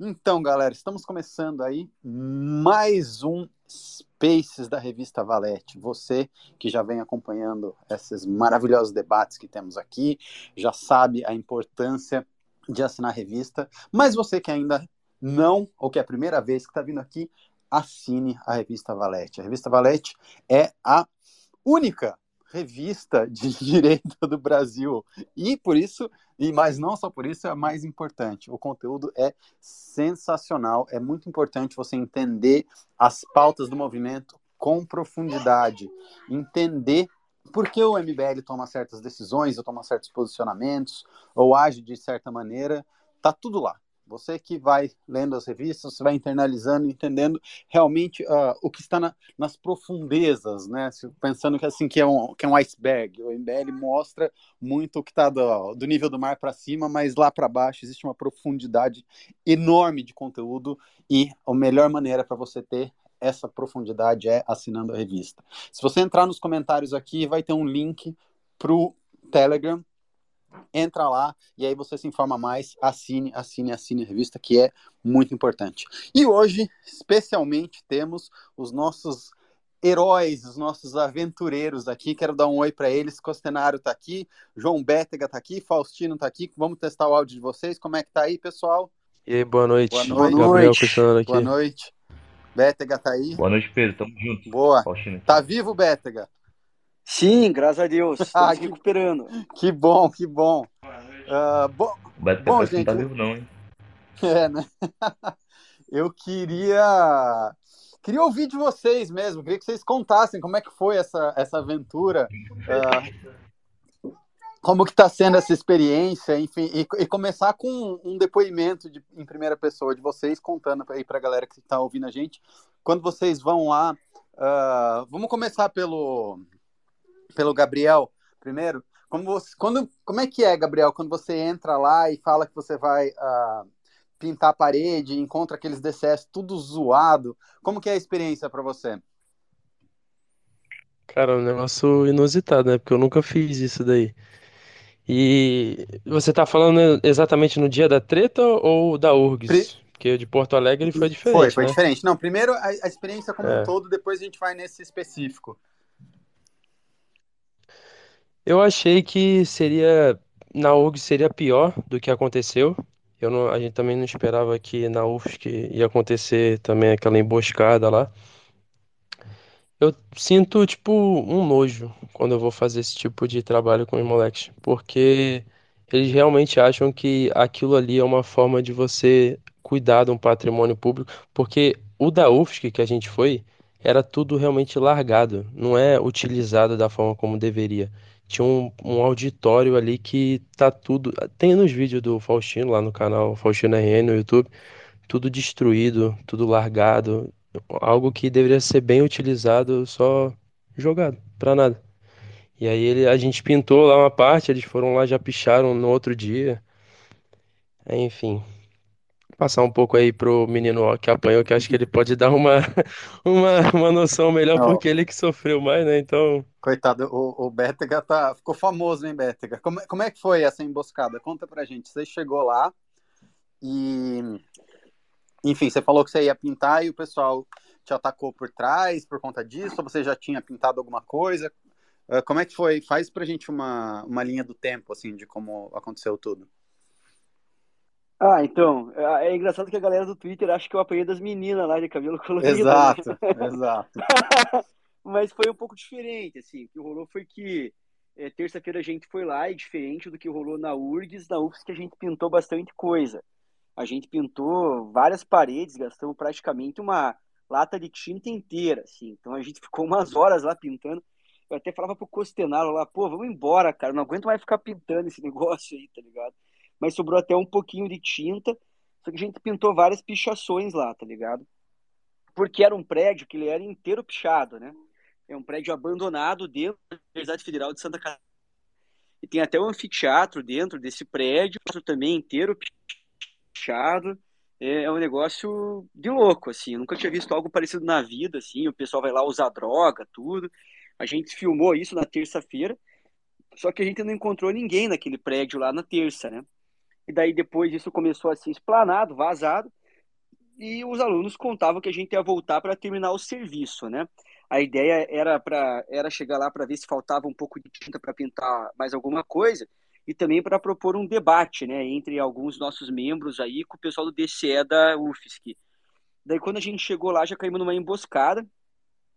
Então, galera, estamos começando aí mais um Spaces da revista Valete. Você que já vem acompanhando esses maravilhosos debates que temos aqui, já sabe a importância de assinar a revista, mas você que ainda não, ou que é a primeira vez que está vindo aqui, assine a revista Valete. A revista Valete é a única revista de direito do Brasil. E por isso, e mas não só por isso, é mais importante. O conteúdo é sensacional, é muito importante você entender as pautas do movimento com profundidade, entender por que o MBL toma certas decisões, ou toma certos posicionamentos, ou age de certa maneira, tá tudo lá. Você que vai lendo as revistas, você vai internalizando, entendendo realmente uh, o que está na, nas profundezas, né? Pensando que assim que é um, que é um iceberg. O MBL mostra muito o que está do, do nível do mar para cima, mas lá para baixo existe uma profundidade enorme de conteúdo e a melhor maneira para você ter essa profundidade é assinando a revista. Se você entrar nos comentários aqui, vai ter um link para o Telegram entra lá e aí você se informa mais, assine, assine, assine a revista, que é muito importante. E hoje, especialmente, temos os nossos heróis, os nossos aventureiros aqui. Quero dar um oi para eles. Costenário está aqui, João Bétega está aqui, Faustino está aqui. Vamos testar o áudio de vocês. Como é que tá aí, pessoal? E aí, boa noite. Boa noite. Gabriel Costenário aqui. Boa noite. Bétega tá aí. Boa noite, Pedro. Tamo junto. Boa. Tá vivo, Bétega? Sim, graças a Deus. Ah, Estamos recuperando. Que bom, que bom. Uh, bo... O Beto Bom, que gente, não tá vivo, não, hein? É, né? Eu queria queria ouvir de vocês mesmo, queria que vocês contassem como é que foi essa, essa aventura, uh, como que está sendo essa experiência, enfim, e, e, começar com um depoimento de, em primeira pessoa de vocês, contando aí para a galera que está ouvindo a gente, quando vocês vão lá, uh, vamos começar pelo, pelo Gabriel primeiro, como, você, quando, como é que é, Gabriel, quando você entra lá e fala que você vai uh, pintar a parede, encontra aqueles DCS tudo zoado, como que é a experiência para você? Cara, é um negócio inusitado, né? Porque eu nunca fiz isso daí. E você tá falando exatamente no dia da treta ou da URGS? Pri- Porque de Porto Alegre foi diferente, foi, foi né? diferente. Não, primeiro a, a experiência como É. um todo, depois a gente vai nesse específico. Eu achei que seria na URGS seria pior do que aconteceu. Eu não, a gente também não esperava que na UFSC ia acontecer também aquela emboscada lá. Eu sinto tipo um nojo quando eu vou fazer esse tipo de trabalho com os moleques, porque eles realmente acham que aquilo ali é uma forma de você cuidar de um patrimônio público, porque o da UFSC que a gente foi era tudo realmente largado, não é utilizado da forma como deveria. Tinha um, um auditório ali que tá tudo. Tem nos vídeos do Faustino lá no canal Faustino RN no YouTube, tudo destruído, tudo largado, algo que deveria ser bem utilizado, só jogado pra nada. E aí ele, a gente pintou lá uma parte, eles foram lá, já picharam no outro dia. Aí, Enfim, passar um pouco aí pro menino que apanhou, que acho que ele pode dar uma, uma, uma noção melhor, Não. porque ele que sofreu mais, né? Então. Coitado, o, o Bétega tá, ficou famoso, hein, Bétega? Como, como é que foi essa emboscada? Conta pra gente. Você chegou lá e, enfim, você falou que você ia pintar e o pessoal te atacou por trás por conta disso, ou você já tinha pintado alguma coisa? Ah, Como é que foi? Faz pra gente uma, uma linha do tempo, assim, de como aconteceu tudo. Ah, então, é é engraçado que a galera do Twitter acha que eu apanhei das meninas lá de cabelo colorido, né? Exato, exato. Mas foi um pouco diferente, assim. O que rolou foi que é, terça-feira a gente foi lá e diferente do que rolou na URGS, na UFSC a gente pintou bastante coisa. A gente pintou várias paredes, gastamos praticamente uma lata de tinta inteira, assim. Então a gente ficou umas horas lá pintando. Eu até falava pro Costenaro lá, pô, vamos embora, cara, não aguento mais ficar pintando esse negócio aí, tá ligado? Mas sobrou até um pouquinho de tinta, só que a gente pintou várias pichações lá, tá ligado? Porque era um prédio que ele era inteiro pichado, né? É um prédio abandonado dentro da Universidade Federal de Santa Catarina. E tem até um anfiteatro dentro desse prédio, também inteiro pichado. É, é um negócio de louco, assim. Eu nunca tinha visto algo parecido na vida, assim. O pessoal vai lá usar droga, tudo. A gente filmou isso na terça-feira, só que a gente não encontrou ninguém naquele prédio lá na terça, né? E daí depois isso começou a ser explanado, vazado. e os alunos contavam que a gente ia voltar para terminar o serviço, né? A ideia era para era chegar lá para ver se faltava um pouco de tinta para pintar mais alguma coisa e também para propor um debate, né, entre alguns nossos membros aí com o pessoal do DCE da UFSC. Daí quando a gente chegou lá já caímos numa emboscada.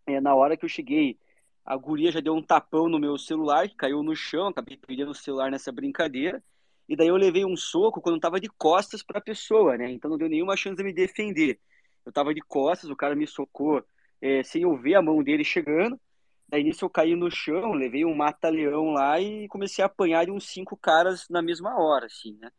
É, na hora que eu cheguei, a guria já deu um tapão no meu celular, que caiu no chão, acabei perdendo o celular nessa brincadeira. E daí eu levei um soco quando eu tava de costas para a pessoa, né? Então não deu nenhuma chance de me defender. Eu tava de costas, o cara me socou é, sem eu ver a mão dele chegando. Daí nisso eu caí no chão, levei um mata-leão lá e comecei a apanhar de uns cinco caras na mesma hora, assim, né?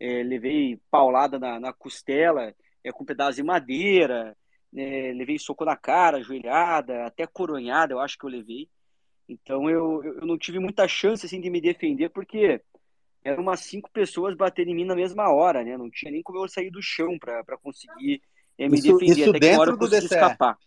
É, levei paulada na, na costela, é, com um pedaço de madeira, é, levei soco na cara, joelhada, até coronhada eu acho que eu levei. Então eu, eu não tive muita chance assim, de me defender, porque eram umas cinco pessoas batendo em mim na mesma hora, né? Não tinha nem como eu sair do chão para conseguir é, me isso, defender. Isso até dentro que do DCE. escapar.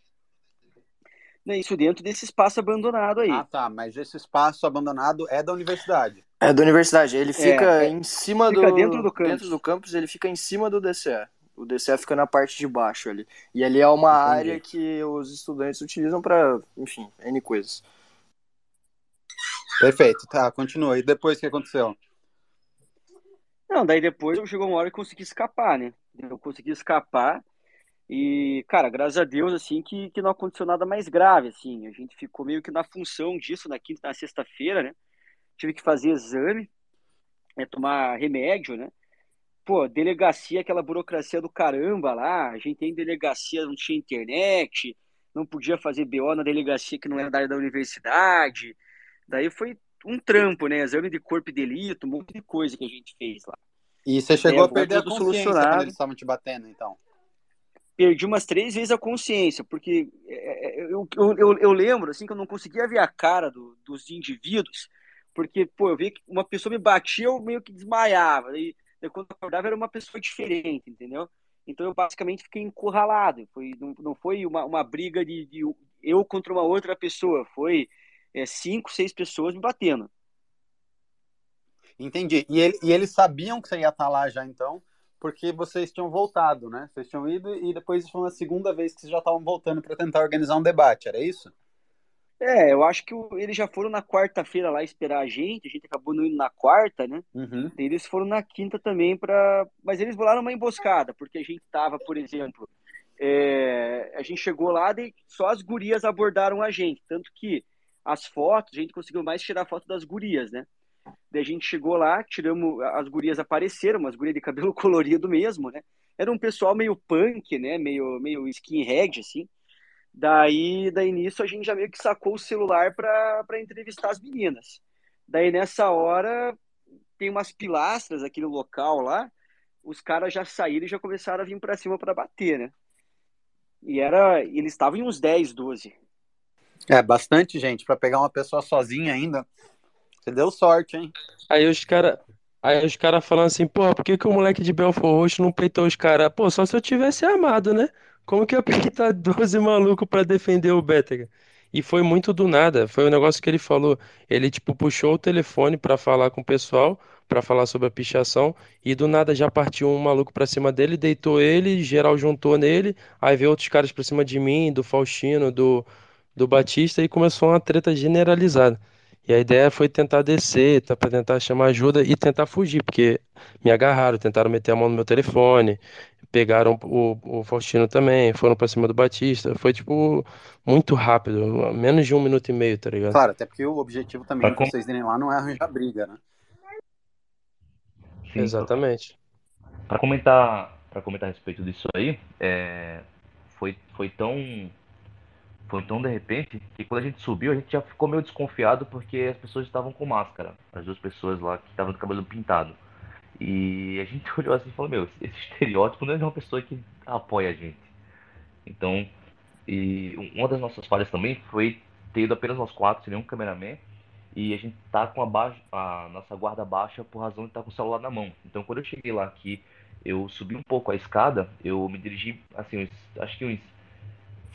Isso dentro desse espaço abandonado aí. Ah, tá. Mas esse espaço abandonado é da universidade. É da universidade. Ele fica é, em cima fica do. Dentro do campus. Dentro do campus, ele fica em cima do DCE. O DCE fica na parte de baixo ali. E ali é uma Entendi. área que os estudantes utilizam para, enfim, N coisas. Perfeito, tá, continua. E depois o que aconteceu? Não, daí depois chegou uma hora que eu consegui escapar, né? Eu consegui escapar e, cara, graças a Deus, assim, que, que não aconteceu nada mais grave, assim. A gente ficou meio que na função disso na quinta, na sexta-feira, né? Tive que fazer exame, é, tomar remédio, né? Pô, delegacia, aquela burocracia do caramba lá. A gente tem delegacia, não tinha internet, não podia fazer BO na delegacia que não era da área da universidade. Daí foi um trampo, né? Exame de corpo e delito, um monte de coisa que a gente fez lá. E você chegou é, a perder a consciência quando eles estavam te batendo, então? Perdi umas três vezes a consciência, porque é, é, eu, eu, eu, eu lembro, assim, que eu não conseguia ver a cara do, dos indivíduos, porque, pô, eu vi que uma pessoa me batia, eu meio que desmaiava, e quando eu acordava era uma pessoa diferente, entendeu? Então eu basicamente fiquei encurralado, foi, não, não foi uma, uma briga de, de eu contra uma outra pessoa, foi é, cinco, seis pessoas me batendo. Entendi. E, ele, e eles sabiam que você ia estar lá já então, porque vocês tinham voltado, né? Vocês tinham ido e depois foi a segunda vez que vocês já estavam voltando para tentar organizar um debate, era isso? É, eu acho que eles já foram na quarta-feira lá esperar a gente, a gente acabou não indo na quarta, né? Uhum. Eles foram na quinta também para, mas eles volaram uma emboscada, porque a gente tava, por exemplo, é... a gente chegou lá e só as gurias abordaram a gente, tanto que as fotos, a gente conseguiu mais tirar foto das gurias, né? Daí a gente chegou lá, tiramos, as gurias apareceram, umas gurias de cabelo colorido mesmo, né? Era um pessoal meio punk, né? Meio, meio skinhead, assim. Daí, daí nisso a gente já meio que sacou o celular para entrevistar as meninas. Daí nessa hora tem umas pilastras aqui no local lá, os caras já saíram e já começaram a vir para cima para bater, né? E era, eles estavam em uns 10, 12. É, bastante gente. para pegar uma pessoa sozinha ainda. Você deu sorte, hein? Aí os caras. Aí os caras falando assim, pô, por que, que o moleque de Belfort Roxo não peitou os caras? Pô, só se eu tivesse armado, né? Como que eu peitar 12 malucos pra defender o Bétega? E foi muito do nada. Foi o um negócio que ele falou. Ele, tipo, puxou o telefone pra falar com o pessoal, pra falar sobre a pichação, e do nada já partiu um maluco pra cima dele, deitou ele, geral juntou nele, aí veio outros caras pra cima de mim, do Faustino, do do Batista e começou uma treta generalizada. E a ideia foi tentar descer, tá, para tentar chamar ajuda e tentar fugir, porque me agarraram, tentaram meter a mão no meu telefone, pegaram o, o Faustino também, foram para cima do Batista. Foi, tipo, muito rápido, menos de um minuto e meio, tá ligado? Claro, até porque o objetivo também pra de vocês irem lá não é arranjar briga, né? Sim, Exatamente. Para comentar, para comentar a respeito disso aí, é, foi, foi tão foi tão de repente que quando a gente subiu, a gente já ficou meio desconfiado porque as pessoas estavam com máscara. As duas pessoas lá que estavam com o cabelo pintado. E a gente olhou assim e falou: Meu, esse estereótipo não é de uma pessoa que apoia a gente. Então, e uma das nossas falhas também foi ter apenas nós quatro, sem nenhum cameraman. E a gente tá com a, baixa, a nossa guarda baixa por razão de estar tá com o celular na mão. Então, quando eu cheguei lá que eu subi um pouco a escada, eu me dirigi, assim, uns, acho que uns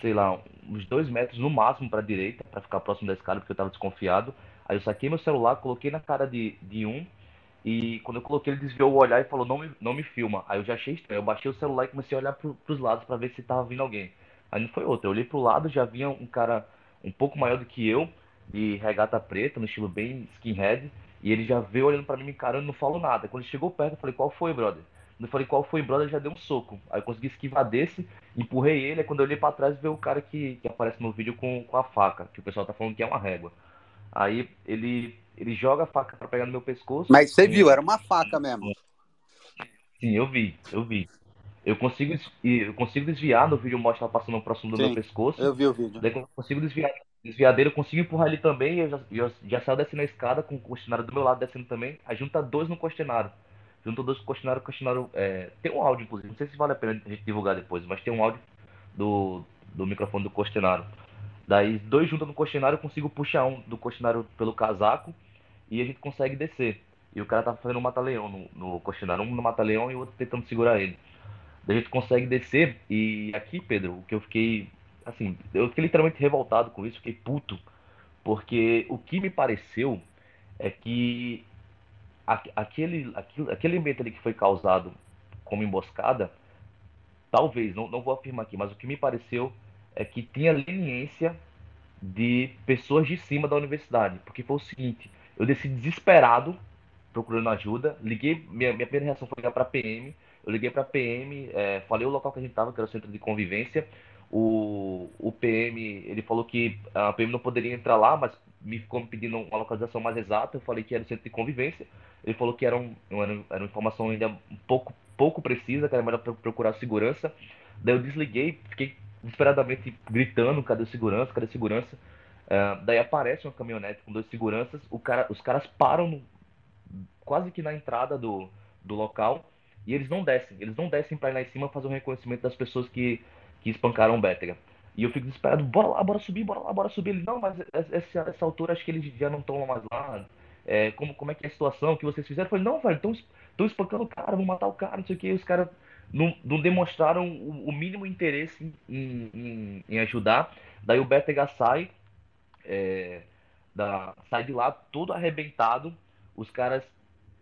sei lá, uns dois metros no máximo para a direita, para ficar próximo da escada, porque eu estava desconfiado. Aí eu saquei meu celular, coloquei na cara de, de um E quando eu coloquei, ele desviou o olhar e falou, não me, não me filma. Aí eu já achei estranho. Eu baixei o celular e comecei a olhar pro, pros lados para ver se tava vindo alguém. Aí não foi outro. Eu olhei pro lado, já vinha um cara um pouco maior do que eu, de regata preta, no estilo bem skinhead. E ele já veio olhando para mim, me encarando, não falou nada. Quando ele chegou perto, eu falei, qual foi, brother? Eu falei, qual foi, brother, já deu um soco. Aí eu consegui esquivar desse, empurrei ele. Aí quando eu olhei para trás, veio o cara que, que aparece no vídeo com, com a faca, que o pessoal tá falando que é uma régua. Aí ele ele joga a faca para pegar no meu pescoço. Mas você viu, era uma faca mesmo. Sim, eu vi, eu vi. Eu consigo, eu consigo desviar, no vídeo mostra ela passando próximo do Sim, meu pescoço. Eu vi o vídeo. Daí eu consigo desviar, desviar dele, eu consigo empurrar ele também, eu já, já, já saio descendo a escada com o questionário do meu lado descendo também. Aí junta dois no questionário. Junta dois questionário, questionário. É, tem um áudio, inclusive, não sei se vale a pena a gente divulgar depois, mas tem um áudio do, do microfone do questionário. Daí, dois juntos no questionário, eu consigo puxar um do questionário pelo casaco e a gente consegue descer. E o cara tá fazendo um mata-leão no, no questionário, um no mata-leão e o outro tentando segurar ele. Daí a gente consegue descer e aqui, Pedro, o que eu fiquei, assim, eu fiquei literalmente revoltado com isso, fiquei puto, porque o que me pareceu é que aquele, aquele, aquele ambiente ali que foi causado como emboscada, talvez, não, não vou afirmar aqui, mas o que me pareceu é que tinha leniência de pessoas de cima da universidade. Porque foi o seguinte, eu desci desesperado, procurando ajuda, liguei, minha, minha primeira reação foi ligar para PM, eu liguei para PM, é, falei o local que a gente estava, que era o centro de convivência, o, o PM, ele falou que a PM não poderia entrar lá, mas me ficou me pedindo uma localização mais exata, eu falei que era o centro de convivência, ele falou que era, um, era, uma informação ainda um pouco, pouco precisa, que era melhor procurar segurança, daí eu desliguei, fiquei desesperadamente gritando, cadê o segurança, cadê a segurança? Uh, daí aparece uma caminhonete com dois seguranças, o cara, os caras param no, quase que na entrada do, do local e eles não descem, eles não descem para ir lá em cima fazer o um reconhecimento das pessoas que, que espancaram o Bétega. E eu fico desesperado, bora lá, bora subir, bora lá, bora subir. Ele, não, mas essa, essa altura acho que eles já não estão mais lá. É, como, como é que é a situação, que vocês fizeram? Eu falei, não, velho, estão espancando o cara, vão matar o cara, não sei o que. Os caras não, não demonstraram o, o mínimo interesse em, em, em, ajudar. Daí o Bétega sai, é, da, sai de lá todo arrebentado. Os caras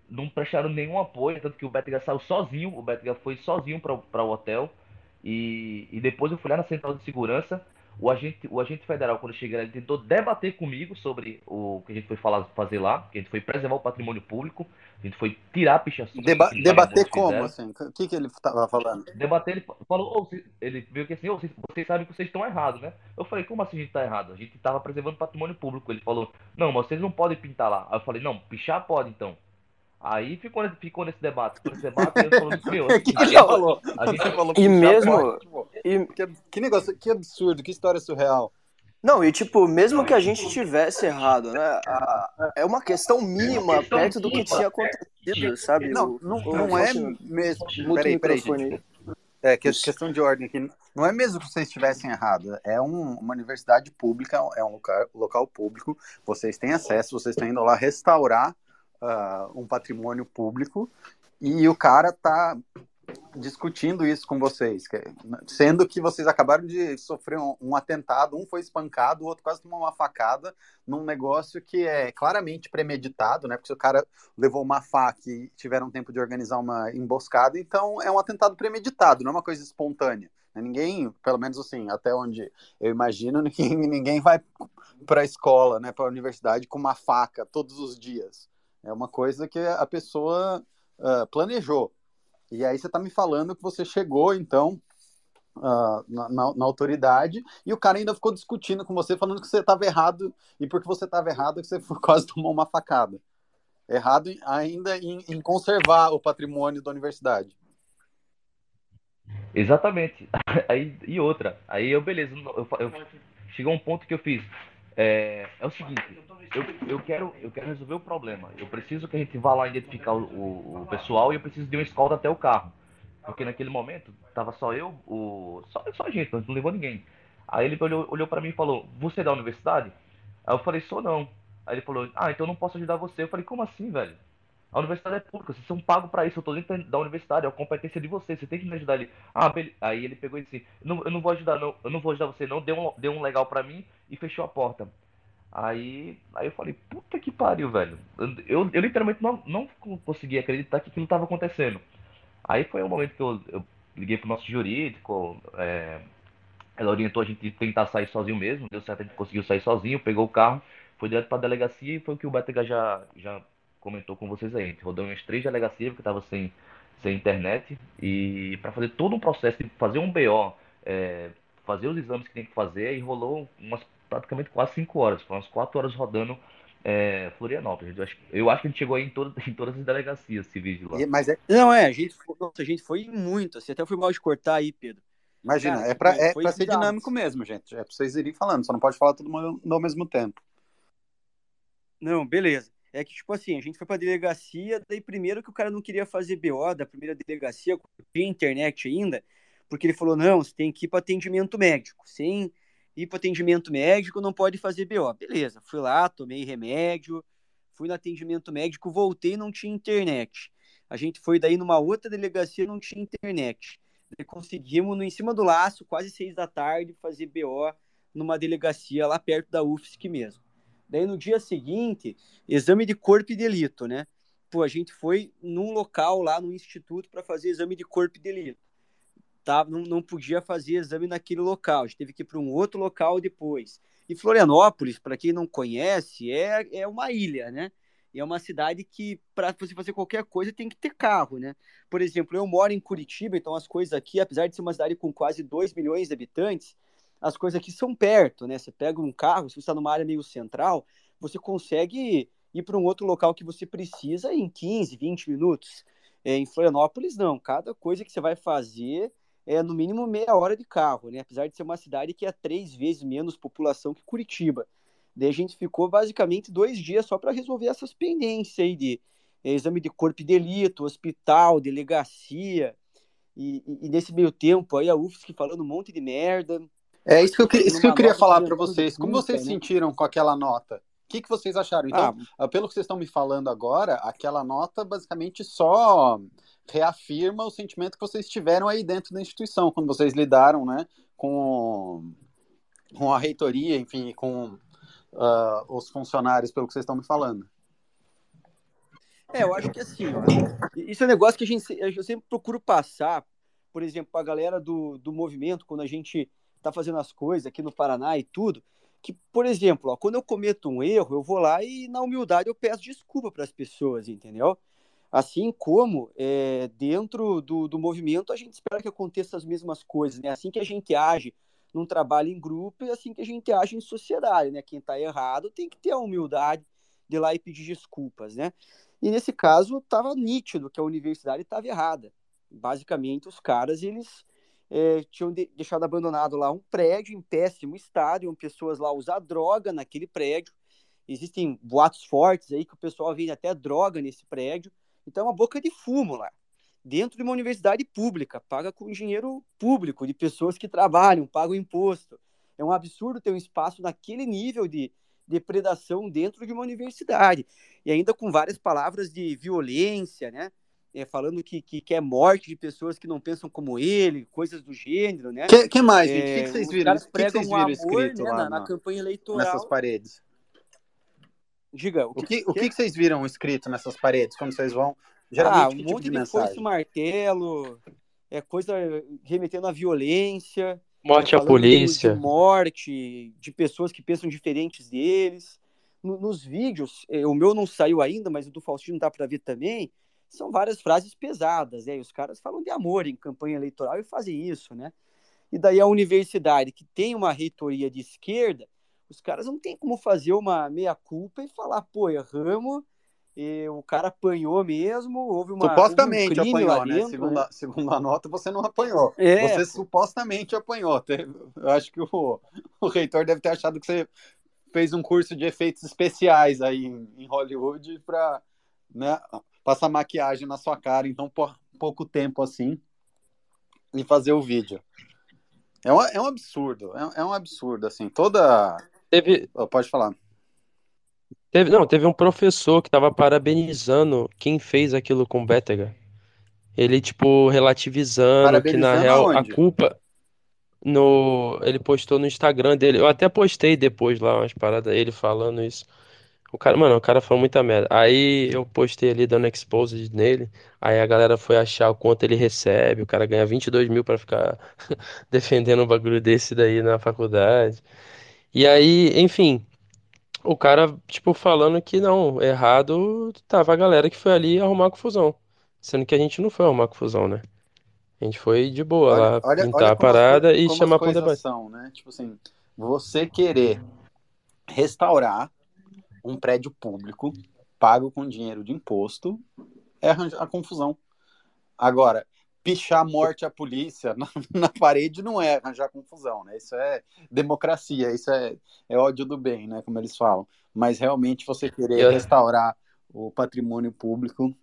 não prestaram nenhum apoio, tanto que o Bettiga saiu sozinho. O Bettiga foi sozinho para o hotel. E, e depois eu fui lá na central de segurança. O agente, o agente federal, quando cheguei ele tentou debater comigo sobre o que a gente foi falar, fazer lá, que a gente foi preservar o patrimônio público, a gente foi tirar a pichação. Deba debater como, assim? O que, que ele estava falando? Debater, ele falou, oh, ele viu que assim, oh, vocês, vocês, sabem que vocês estão errados, né? Eu falei, como assim a gente está errado? A gente estava preservando o patrimônio público. Ele falou, não, mas vocês não podem pintar lá. Aí eu falei, não, pichar pode então. Aí ficou, ficou nesse debate, ficou nesse debate, ele falou, meu, que, que ele falou? A gente falou e mesmo... E... Que, que negócio, que absurdo, que história surreal. Não, e tipo, mesmo que a gente tivesse errado, né? A, é uma questão mínima perto do que tinha acontecido, sabe? Não, não, o, não é mesmo. Peraí, peraí, gente. É, questão de ordem aqui. Não é mesmo que vocês estivessem errado. É um, uma universidade pública, é um local, local público. Vocês têm acesso, vocês estão indo lá restaurar uh, um patrimônio público e o cara tá discutindo isso com vocês, sendo que vocês acabaram de sofrer um, um, atentado, um foi espancado, o outro quase tomou uma facada num negócio que é claramente premeditado, né? Porque o cara levou uma faca e tiveram tempo de organizar uma emboscada, então é um atentado premeditado, não é uma coisa espontânea. Né? Ninguém, pelo menos assim, até onde eu imagino, ninguém, ninguém vai para a escola, né, para a universidade com uma faca todos os dias. É uma coisa que a pessoa uh, planejou. E aí você está me falando que você chegou, então, uh, na, na, na, autoridade, e o cara ainda ficou discutindo com você, falando que você estava errado, e porque você estava errado, que você quase tomou uma facada. Errado ainda em, em conservar o patrimônio da universidade. Exatamente. Aí, e outra. Aí eu, beleza, eu, eu, chegou um ponto que eu fiz. É, é o seguinte, eu, eu, quero, eu quero resolver o problema. Eu preciso que a gente vá lá identificar o, o, pessoal e eu preciso de uma escolta até o carro. Porque naquele momento tava só eu, o, só, só a gente, não levou ninguém. Aí ele olhou, olhou para mim e falou: Você é da universidade? Aí eu falei: Sou não. Aí ele falou: Ah, então eu não posso ajudar você. Eu falei: Como assim, velho? A universidade é pública, vocês são pagos para isso, eu tô dentro da universidade, é a competência de vocês, você tem que me ajudar ali. Ah, aí ele pegou e disse, não, eu não vou ajudar não, eu não vou ajudar você não, deu um, deu um legal para mim e fechou a porta. Aí, aí eu falei, puta que pariu, velho. Eu, eu literalmente não, não consegui acreditar que aquilo estava acontecendo. Aí foi o um momento que eu, eu liguei pro nosso jurídico, é, ela orientou a gente tentar sair sozinho mesmo, deu certo, a gente conseguiu sair sozinho, pegou o carro, foi direto pra delegacia e foi o que o Betega já, já comentou com vocês aí. A gente rodou umas três delegacias, porque tava sem, sem internet, e para fazer todo um processo de fazer um BO, é, fazer os exames que tem que fazer, e rolou umas praticamente quase 5 horas, foram umas 4 horas rodando é, Florianópolis. Eu acho, eu acho que a gente chegou aí em, todo, em todas as delegacias civis de lá. Mas é, não, é, a gente, nossa, a gente foi muito, assim, até foi mal de cortar aí, Pedro. Imagina, Cara, é pra, é pra ser dinâmico mesmo, gente. É pra vocês irem falando, só não pode falar todo mundo ao mesmo tempo. Não, beleza. É que, tipo assim, a gente foi pra delegacia, daí primeiro que o cara não queria fazer BO da primeira delegacia, tinha internet ainda, porque ele falou, não, você tem que ir para atendimento médico. Sem ir para atendimento médico, não pode fazer BO. Beleza, fui lá, tomei remédio, fui no atendimento médico, voltei não tinha internet. A gente foi daí numa outra delegacia, não tinha internet. Daí conseguimos, no, em cima do laço, quase seis da tarde, fazer BO numa delegacia lá perto da UFSC mesmo. Daí no dia seguinte, exame de corpo e delito, né? Pô, a gente foi num local lá no instituto para fazer exame de corpo e delito tá, não, não podia fazer exame naquele local, a gente teve que ir para um outro local depois. E Florianópolis, para quem não conhece, é, é uma ilha, né? E é uma cidade que, para você fazer qualquer coisa, tem que ter carro, né? Por exemplo, eu moro em Curitiba, então as coisas aqui, apesar de ser uma cidade com quase 2 milhões de habitantes, as coisas aqui são perto, né? Você pega um carro, se você está numa área meio central, você consegue ir para um outro local que você precisa em 15, 20 minutos. É, em Florianópolis, não. Cada coisa que você vai fazer é no mínimo meia hora de carro, né? Apesar de ser uma cidade que é três vezes menos população que Curitiba. Daí a gente ficou basicamente dois dias só para resolver essas pendências aí de é, exame de corpo e delito, hospital, delegacia. E, e, e, nesse meio tempo aí a UFSC falando um monte de merda. É isso que eu, isso que eu queria falar para vocês. Como vocês né? sentiram com aquela nota? O que, que vocês acharam? Então, ah, pelo que vocês estão me falando agora, aquela nota basicamente só reafirma o sentimento que vocês tiveram aí dentro da instituição, quando vocês lidaram né, com, com a reitoria, enfim, com uh, os funcionários, pelo que vocês estão me falando. É, eu acho que assim, ó, isso é um negócio que a gente, eu sempre procuro passar, por exemplo, para a galera do, do movimento, quando a gente está fazendo as coisas aqui no Paraná e tudo, que, por exemplo, ó, quando eu cometo um erro, eu vou lá e, na humildade, eu peço desculpa para as pessoas, entendeu? Assim como é, dentro do, do movimento a gente espera que aconteça as mesmas coisas, né? Assim que a gente age num trabalho em grupo e assim que a gente age em sociedade, né? Quem está errado tem que ter a humildade de ir lá e pedir desculpas, né? E nesse caso estava nítido que a universidade estava errada. Basicamente os caras eles é, tinham de, deixado abandonado lá um prédio em péssimo estado, iam pessoas lá usar droga naquele prédio. Existem boatos fortes aí que o pessoal vende até droga nesse prédio. Então, é uma boca de fumo lá, dentro de uma universidade pública, paga com dinheiro público, de pessoas que trabalham, pagam imposto. É um absurdo ter um espaço naquele nível de depredação dentro de uma universidade. E ainda com várias palavras de violência, né? É, falando que, que quer morte de pessoas que não pensam como ele, coisas do gênero, né? que, que mais, gente? O que, que vocês viram? O que, que vocês viram amor, escrito né, lá na, na, campanha eleitoral? Nessas paredes. Diga, o que, o que, o que, vocês viram escrito nessas paredes quando vocês vão? Geralmente, ah, um tipo monte de, de foice martelo, é coisa remetendo à violência. Morte à polícia. De morte, de pessoas que pensam diferentes deles. No, nos vídeos, é, o meu não saiu ainda, mas o do Faustino dá para ver também, são várias frases pesadas, né? E os caras falam de amor em campanha eleitoral e fazem isso, né? E daí a universidade, que tem uma reitoria de esquerda, os caras não tem como fazer uma meia-culpa e falar, pô, erramos, e o cara apanhou mesmo, houve uma. Supostamente um apanhou, né? Dentro, segundo, né? A, segundo a nota, você não apanhou. É. Você supostamente apanhou. Eu acho que o, o reitor deve ter achado que você fez um curso de efeitos especiais aí em, em Hollywood para né, passar maquiagem na sua cara, então por pouco tempo assim, e fazer o vídeo. É um, é um absurdo, é, é um absurdo, assim, toda Teve. Oh, pode falar. Teve, não, teve um professor que tava parabenizando quem fez aquilo com o Bétega. Ele, tipo, relativizando que na real a culpa. no. Ele postou no Instagram dele. Eu até postei depois lá umas paradas, ele falando isso. O cara, mano, o cara falou muita merda. Aí eu postei ali dando expose nele. Aí a galera foi achar o quanto ele recebe. O cara ganha 22 mil pra ficar defendendo um bagulho desse daí na faculdade. E aí, enfim, o cara, tipo, falando que não, errado tava a galera que foi ali arrumar confusão. Sendo que a gente não foi arrumar confusão, né? A gente foi de boa Olha, lá olha, pintar olha a como as, parada coi- e como as chamar pra um coisas debate. são, né? Tipo assim, você querer restaurar um prédio público pago com dinheiro de imposto é arranjar a confusão. Agora, pichar morte à polícia na, na parede não é arranjar confusão, né? Isso é democracia, isso é, é ódio do bem, né? Como eles falam. Mas realmente você querer Eu- restaurar o patrimônio público.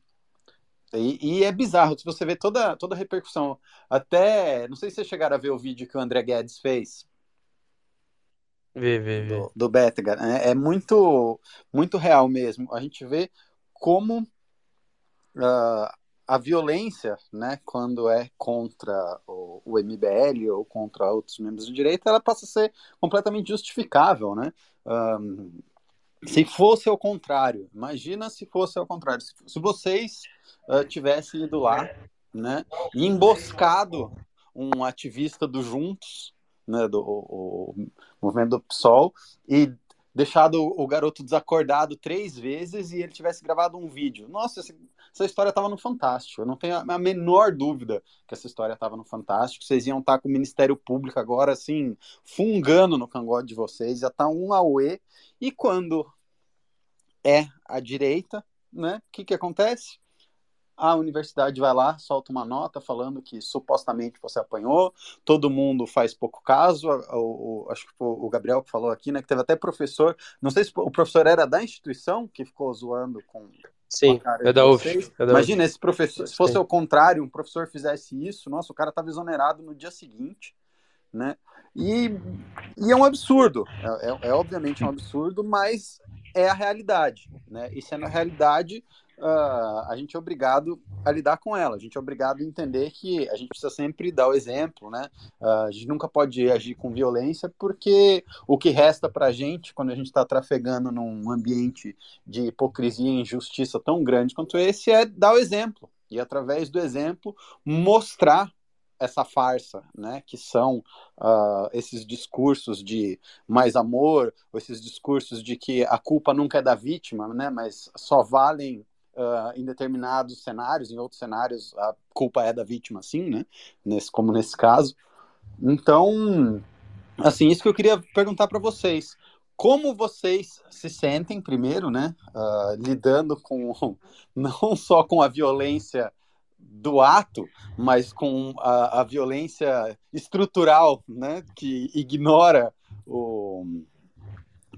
E, e é bizarro, se você vê toda, toda a repercussão. Até, não sei se vocês chegaram a ver o vídeo que o André Guedes fez Vê, vê, vê. do, do Bettigar. É, é muito, muito real mesmo. A gente vê como ah, a violência, né, quando é contra o, o MBL ou contra outros membros do direito, ela passa a ser completamente justificável, né? Ahn, se fosse ao contrário, imagina se fosse ao contrário. Se, se vocês ah, tivessem ido lá, né, e emboscado um ativista do Juntos, né, do o, o movimento do PSOL, e deixado o garoto desacordado três vezes e ele tivesse gravado um vídeo. Nossa, essa, história estava no Fantástico. Eu não tenho a, menor dúvida que essa história estava no Fantástico. Vocês iam estar com o Ministério Público agora, assim, fungando no cangote de vocês, já tá um auê. E quando é a direita, né, o que que acontece? A universidade vai lá, solta uma nota falando que supostamente você apanhou, todo mundo faz pouco caso. O, o- acho que foi o Gabriel que falou aqui, né? Que teve até professor, não sei se o professor era da instituição que ficou zoando com, Sim, é da. É da UF. Imagina esse professor, se fosse Sim. ao contrário, um professor fizesse isso, nossa, o cara estava exonerado no dia seguinte, né? E, e é um absurdo, é, é- é obviamente um absurdo, mas é a realidade, né? E sendo a realidade, ah, a gente é obrigado a lidar com ela, a gente é obrigado a entender que a gente precisa sempre dar o exemplo, né? Ah, a gente nunca pode agir com violência, porque o que resta para a gente, quando a gente está trafegando num ambiente de hipocrisia e injustiça tão grande quanto esse, é dar o exemplo. E através do exemplo, mostrar essa farsa, né, que são ah, esses discursos de mais amor, ou esses discursos de que a culpa nunca é da vítima, né, mas só valem ah, em determinados cenários, em outros cenários a culpa é da vítima, sim, né, nesse, como nesse caso. Então, assim, isso que eu queria perguntar para vocês. Como vocês se sentem, primeiro, né, ah, lidando com não só com a violência do ato, mas com a, a violência estrutural, né, que ignora o,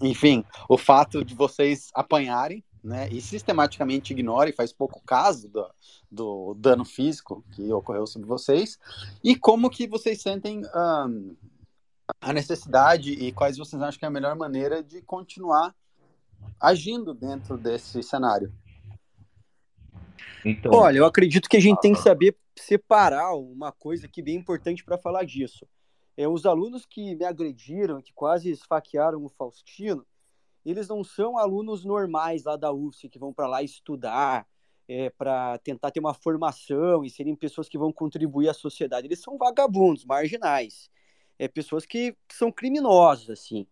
enfim, o fato de vocês apanharem, né, e sistematicamente ignora e faz pouco caso do, do dano físico que ocorreu sobre vocês, e como que vocês sentem ahn, a necessidade e quais vocês acham que é a melhor maneira de continuar agindo dentro desse cenário. Então, Olha, eu acredito que a gente tem que saber separar uma coisa que é bem importante para falar disso. É, os alunos que me agrediram, que quase esfaquearam o Faustino, eles não são alunos normais lá da UFSC que vão para lá estudar, é, para tentar ter uma formação e serem pessoas que vão contribuir à sociedade. Eles são vagabundos, marginais, é, pessoas que, são criminosas, assim.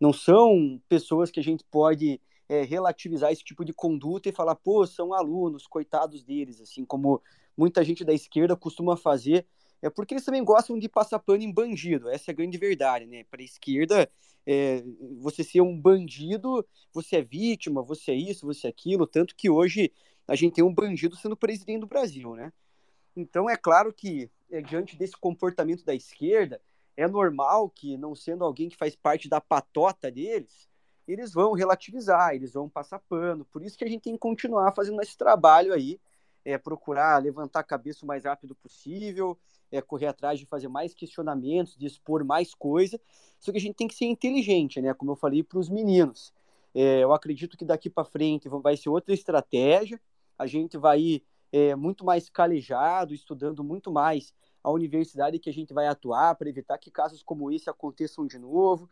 Não são pessoas que a gente pode é, relativizar esse tipo de conduta e falar, pô, são alunos, coitados deles, assim como muita gente da esquerda costuma fazer, é porque eles também gostam de passar pano em bandido, essa é a grande verdade, né? Para a esquerda, é, você ser um bandido, você é vítima, você é isso, você é aquilo, tanto que hoje a gente tem um bandido sendo presidente do Brasil, né? Então é claro que, é, diante desse comportamento da esquerda, é normal que, não sendo alguém que faz parte da patota deles, eles vão relativizar, eles vão passar pano. Por isso que a gente tem que continuar fazendo esse trabalho aí, é, procurar levantar a cabeça o mais rápido possível, é, correr atrás de fazer mais questionamentos, de expor mais coisa. Só que a gente tem que ser inteligente, né? Como eu falei para os meninos. É, eu acredito que daqui para frente vai ser outra estratégia. A gente vai ir é, muito mais calejado, estudando muito mais a universidade que a gente vai atuar para evitar que casos como esse aconteçam de novo.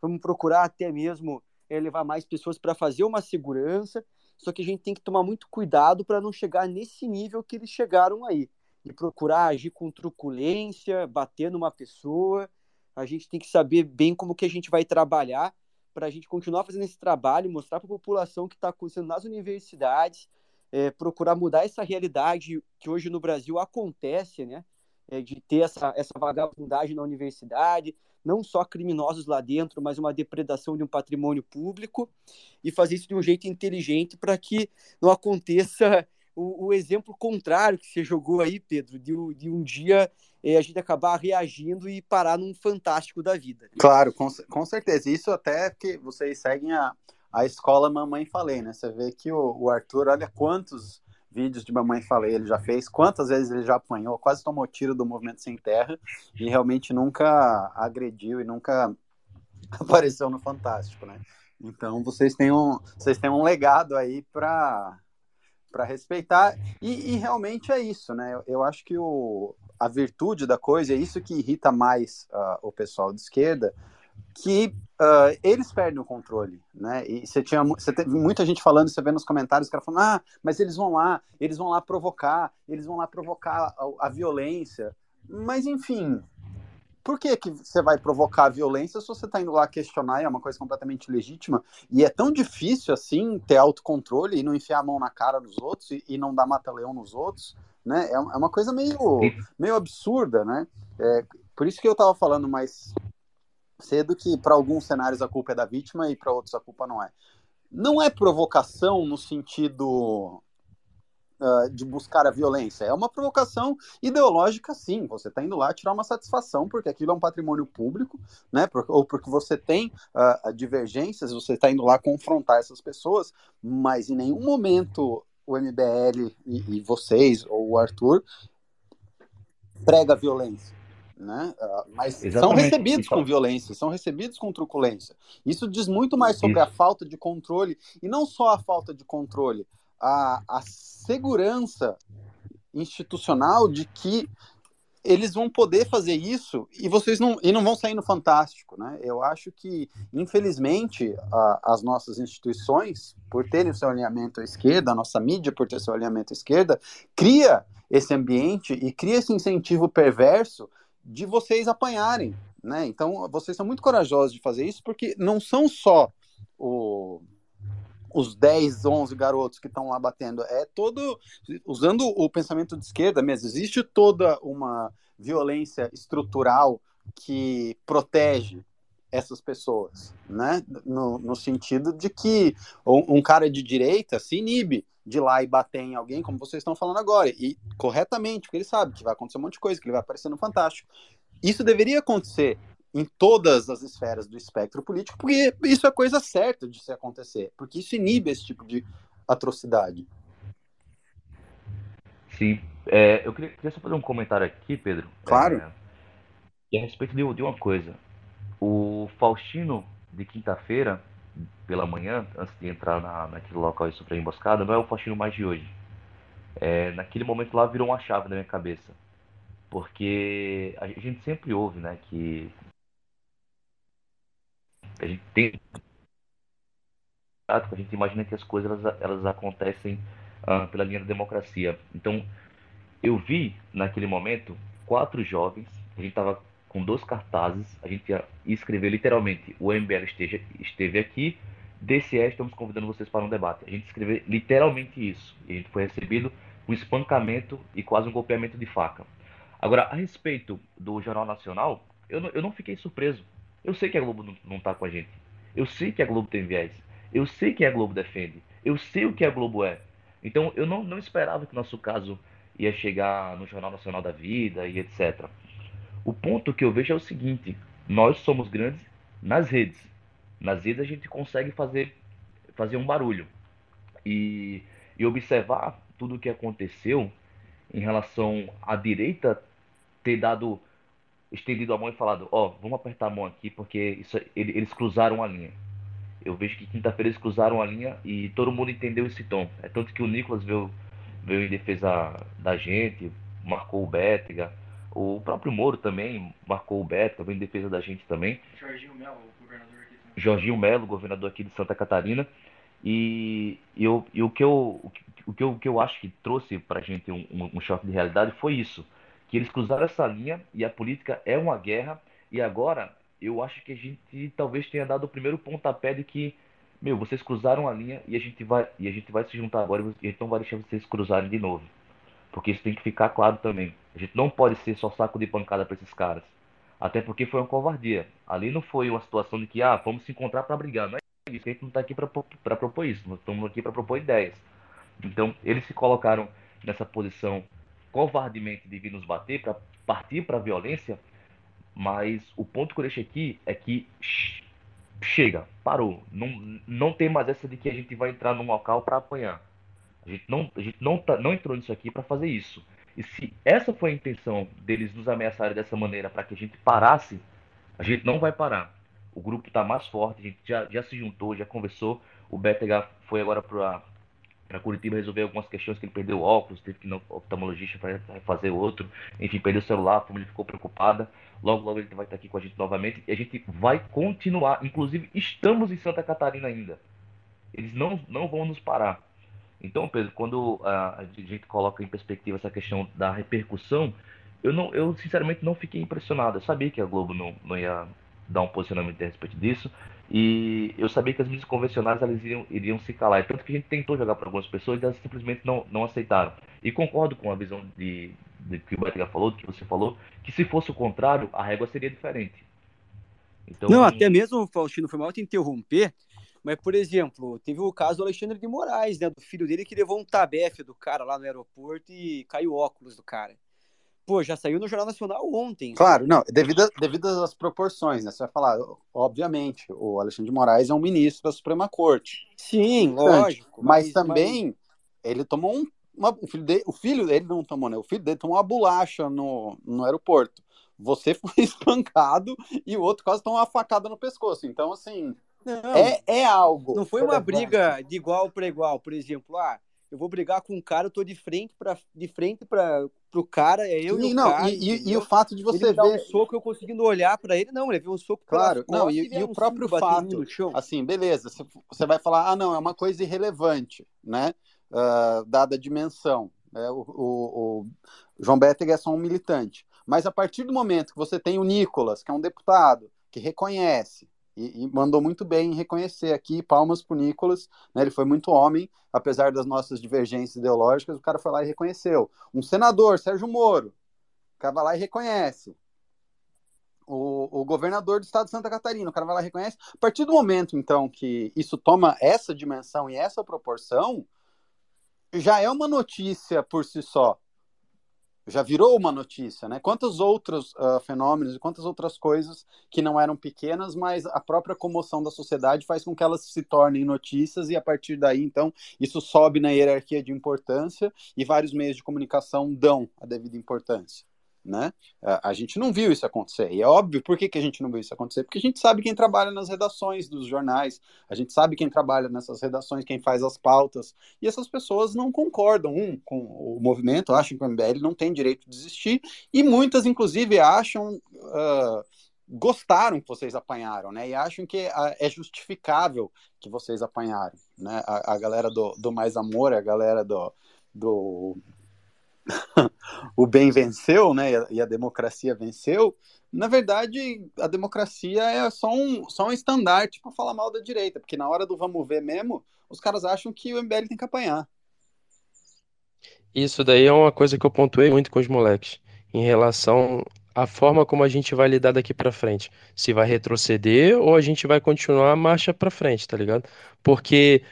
Vamos procurar até mesmo é, levar mais pessoas para fazer uma segurança. Só que a gente tem que tomar muito cuidado para não chegar nesse nível que eles chegaram aí. E procurar agir com truculência, bater numa pessoa. A gente tem que saber bem como que a gente vai trabalhar para a gente continuar fazendo esse trabalho, mostrar para a população que está acontecendo nas universidades, é, procurar mudar essa realidade que hoje no Brasil acontece, né? É, de ter essa, essa vagabundagem na universidade, não só criminosos lá dentro, mas uma depredação de um patrimônio público, e fazer isso de um jeito inteligente para que não aconteça o, o, exemplo contrário que você jogou aí, Pedro, de, de um dia é, a gente acabar reagindo e parar num fantástico da vida. Claro, com, com certeza. Isso até que vocês seguem a, a escola Mamãe Falei, né? Você vê que o, o Arthur, olha quantos vídeos de Mamãe Falei ele já fez, quantas vezes ele já apanhou, quase tomou tiro do Movimento Sem Terra e realmente nunca agrediu e nunca apareceu no Fantástico, né? Então vocês têm um, vocês têm um legado aí para para respeitar e, e, realmente é isso, né? Eu, eu acho que o, a virtude da coisa é isso que irrita mais uh, o pessoal de esquerda, que uh, eles perdem o controle, né? E você tinha você teve muita gente falando, você vê nos comentários, os caras falando, ah, mas eles vão lá, eles vão lá provocar, eles vão lá provocar a, a violência. Mas enfim, por que, que você vai provocar a violência se você está indo lá questionar e é uma coisa completamente legítima? E é tão difícil assim ter autocontrole e não enfiar a mão na cara dos outros e, e não dar mata-leão nos outros, né? É, é, uma coisa meio, meio absurda, né? É, por isso que eu estava falando mais cedo que para alguns cenários a culpa é da vítima e para outros a culpa não é. Não é provocação no sentido uh, de buscar a violência, é uma provocação ideológica, sim. Você está indo lá tirar uma satisfação porque aquilo é um patrimônio público, né? ou porque você tem uh, divergências, você está indo lá confrontar essas pessoas, mas em nenhum momento o MBL e, e vocês ou o Arthur prega violência né? Ah, mas Exatamente. são recebidos com violência, são recebidos com truculência. Isso diz muito mais sobre Isso. a falta de controle, e não só a falta de controle, a, a segurança institucional de que eles vão poder fazer isso e vocês não, e não vão sair no fantástico, né? Eu acho que, infelizmente, a, as nossas instituições, por terem o seu alinhamento à esquerda, a nossa mídia, por ter seu alinhamento à esquerda, cria esse ambiente e cria esse incentivo perverso de vocês apanharem, né? Então, vocês são muito corajosos de fazer isso, porque não são só o, os 10, 11 garotos que estão lá batendo, é todo, usando o pensamento de esquerda mesmo, existe toda uma violência estrutural que protege essas pessoas, né? No, no sentido de que um, um, cara de direita se inibe de ir lá e bater em alguém, como vocês estão falando agora, e corretamente, porque ele sabe que vai acontecer um monte de coisa, que ele vai aparecer no Fantástico. Isso deveria acontecer em todas as esferas do espectro político, porque isso é coisa certa de se acontecer, porque isso inibe esse tipo de atrocidade. Sim, é, eu queria, queria, só fazer um comentário aqui, Pedro. Claro. É, a respeito de, de uma coisa. O Faustino, de quinta-feira, pela manhã, antes de entrar na, naquele local de sofrer emboscada, não é o Faustino mais de hoje. É, naquele momento lá virou uma chave na minha cabeça. Porque a gente sempre ouve, né, que a gente tem a gente imagina que as coisas elas, elas acontecem uh, pela linha da democracia. Então, eu vi naquele momento quatro jovens, a gente estava com dois cartazes, a gente ia escrever literalmente: o MBL esteja, esteve aqui, DCE estamos convidando vocês para um debate. A gente escreveu literalmente isso, e a gente foi recebido um espancamento e quase um golpeamento de faca. Agora, a respeito do Jornal Nacional, eu não, eu não fiquei surpreso. Eu sei que a Globo não está com a gente. Eu sei que a Globo tem viés. Eu sei que a Globo defende. Eu sei o que a Globo é. Então eu não, não esperava que o nosso caso ia chegar no Jornal Nacional da Vida e etc. O ponto que eu vejo é o seguinte: nós somos grandes nas redes. Nas redes a gente consegue fazer, fazer um barulho e, e observar tudo o que aconteceu em relação à direita ter dado estendido a mão e falado, ó, oh, vamos apertar a mão aqui porque isso, eles cruzaram a linha. Eu vejo que quinta-feira eles cruzaram a linha e todo mundo entendeu esse tom. É tanto que o Nicolas veio, veio em defesa da gente, marcou o Bétega, O próprio Moro também marcou o Beto, também em defesa da gente também. Jorginho Melo, governador aqui também. Jorginho Melo, governador aqui de Santa Catarina. E, e, eu, e o, que eu, o, que eu, o que eu acho que trouxe para a gente um, um, choque de realidade foi isso. Que eles cruzaram essa linha e a política é uma guerra. E agora eu acho que a gente talvez tenha dado o primeiro pontapé de que, meu, vocês cruzaram a linha e a gente vai, e a gente vai se juntar agora e a gente não vai deixar vocês cruzarem de novo. Porque isso tem que ficar claro também. A gente não pode ser só saco de pancada para esses caras. Até porque foi uma covardia. Ali não foi uma situação de que, ah, vamos se encontrar para brigar. Não é isso. A gente não está aqui para propor isso. Nós estamos aqui para propor ideias. Então, eles se colocaram nessa posição covardemente de vir nos bater, para partir para a violência, mas o ponto que eu deixo aqui é que chega, parou. Não, não tem mais essa de que a gente vai entrar num local para apanhar. A gente não, a gente não, tá, não entrou nisso aqui para fazer isso. E se essa foi a intenção deles nos ameaçarem dessa maneira para que a gente parasse, a gente não vai parar. O grupo está mais forte, a gente já, já se juntou, já conversou. O BTH foi agora para Curitiba resolver algumas questões que ele perdeu óculos, teve que ir no oftalmologista para fazer outro, enfim, perdeu o celular, a família ficou preocupada. Logo, logo ele vai estar aqui com a gente novamente e a gente vai continuar. Inclusive, estamos em Santa Catarina ainda. Eles não, não vão nos parar. Então, Pedro, quando a, gente coloca em perspectiva essa questão da repercussão, eu, não, eu sinceramente não fiquei impressionado. Eu sabia que a Globo não, não ia dar um posicionamento a respeito disso. E eu sabia que as mídias convencionais elas iriam, iriam se calar. E tanto que a gente tentou jogar para algumas pessoas e elas simplesmente não, não aceitaram. E concordo com a visão de, de que o Betega falou, do que você falou, que se fosse o contrário, a régua seria diferente. Então, não, até mesmo, Faustino, foi mal te interromper, mas, por exemplo, teve o caso do Alexandre de Moraes, né, do filho dele que levou um tabefe do cara lá no aeroporto e caiu o óculos do cara. Pô, já saiu no Jornal Nacional ontem. Claro, não, devido, devido às proporções, né? Você vai falar, obviamente, o Alexandre de Moraes é um ministro da Suprema Corte. Sim, lógico. Mas, mas também mas... ele tomou um. Uma, o, filho dele, o filho dele não tomou, né? O filho dele tomou uma bolacha no, no aeroporto. Você foi espancado e o outro quase tomou uma facada no pescoço. Então, assim, não, é, é algo. Não foi uma briga de igual para igual, por exemplo, ah, eu vou brigar com um cara, eu tô de frente para de frente para pro cara, é eu e o não, cara. E, e, e, o fato de você ele ver um soco eu conseguindo olhar para ele, não, ele viu um soco Claro, não, e, e, o próprio fato, assim, beleza, você vai falar, ah, não, é uma coisa irrelevante, né? Uh, dada a dimensão. Né? O, o, o João Bettig é só um militante. Mas a partir do momento que você tem o Nicolas, que é um deputado, que reconhece, e, e, mandou muito bem em reconhecer aqui, palmas para o Nicolas, né, ele foi muito homem, apesar das nossas divergências ideológicas, o cara foi lá e reconheceu. Um senador, Sérgio Moro, o cara vai lá e reconhece. O, o governador do estado de Santa Catarina, o cara vai lá e reconhece. A partir do momento, então, que isso toma essa dimensão e essa proporção, já é uma notícia por si só já virou uma notícia, né? Quantos outros uh, fenômenos e quantas outras coisas que não eram pequenas, mas a própria comoção da sociedade faz com que elas se tornem notícias e a partir daí, então, isso sobe na hierarquia de importância e vários meios de comunicação dão a devida importância né? A gente não viu isso acontecer. E é óbvio, por que, que a gente não viu isso acontecer? Porque a gente sabe quem trabalha nas redações dos jornais, a gente sabe quem trabalha nessas redações, quem faz as pautas, e essas pessoas não concordam, um, com o movimento, acham que o MBL não tem direito de existir, e muitas, inclusive, acham. Uh, gostaram que vocês apanharam, né? E acham que uh, é justificável que vocês apanharam, né? A, a galera do, do Mais Amor, a galera do, do o bem venceu, né, e a, democracia venceu, na verdade, a democracia é só um, só um estandarte para falar mal da direita, porque na hora do vamos ver mesmo, os caras acham que o MBL tem que apanhar. Isso daí é uma coisa que eu pontuei muito com os moleques, em relação à forma como a gente vai lidar daqui para frente. Se vai retroceder ou a gente vai continuar a marcha para frente, tá ligado? Porque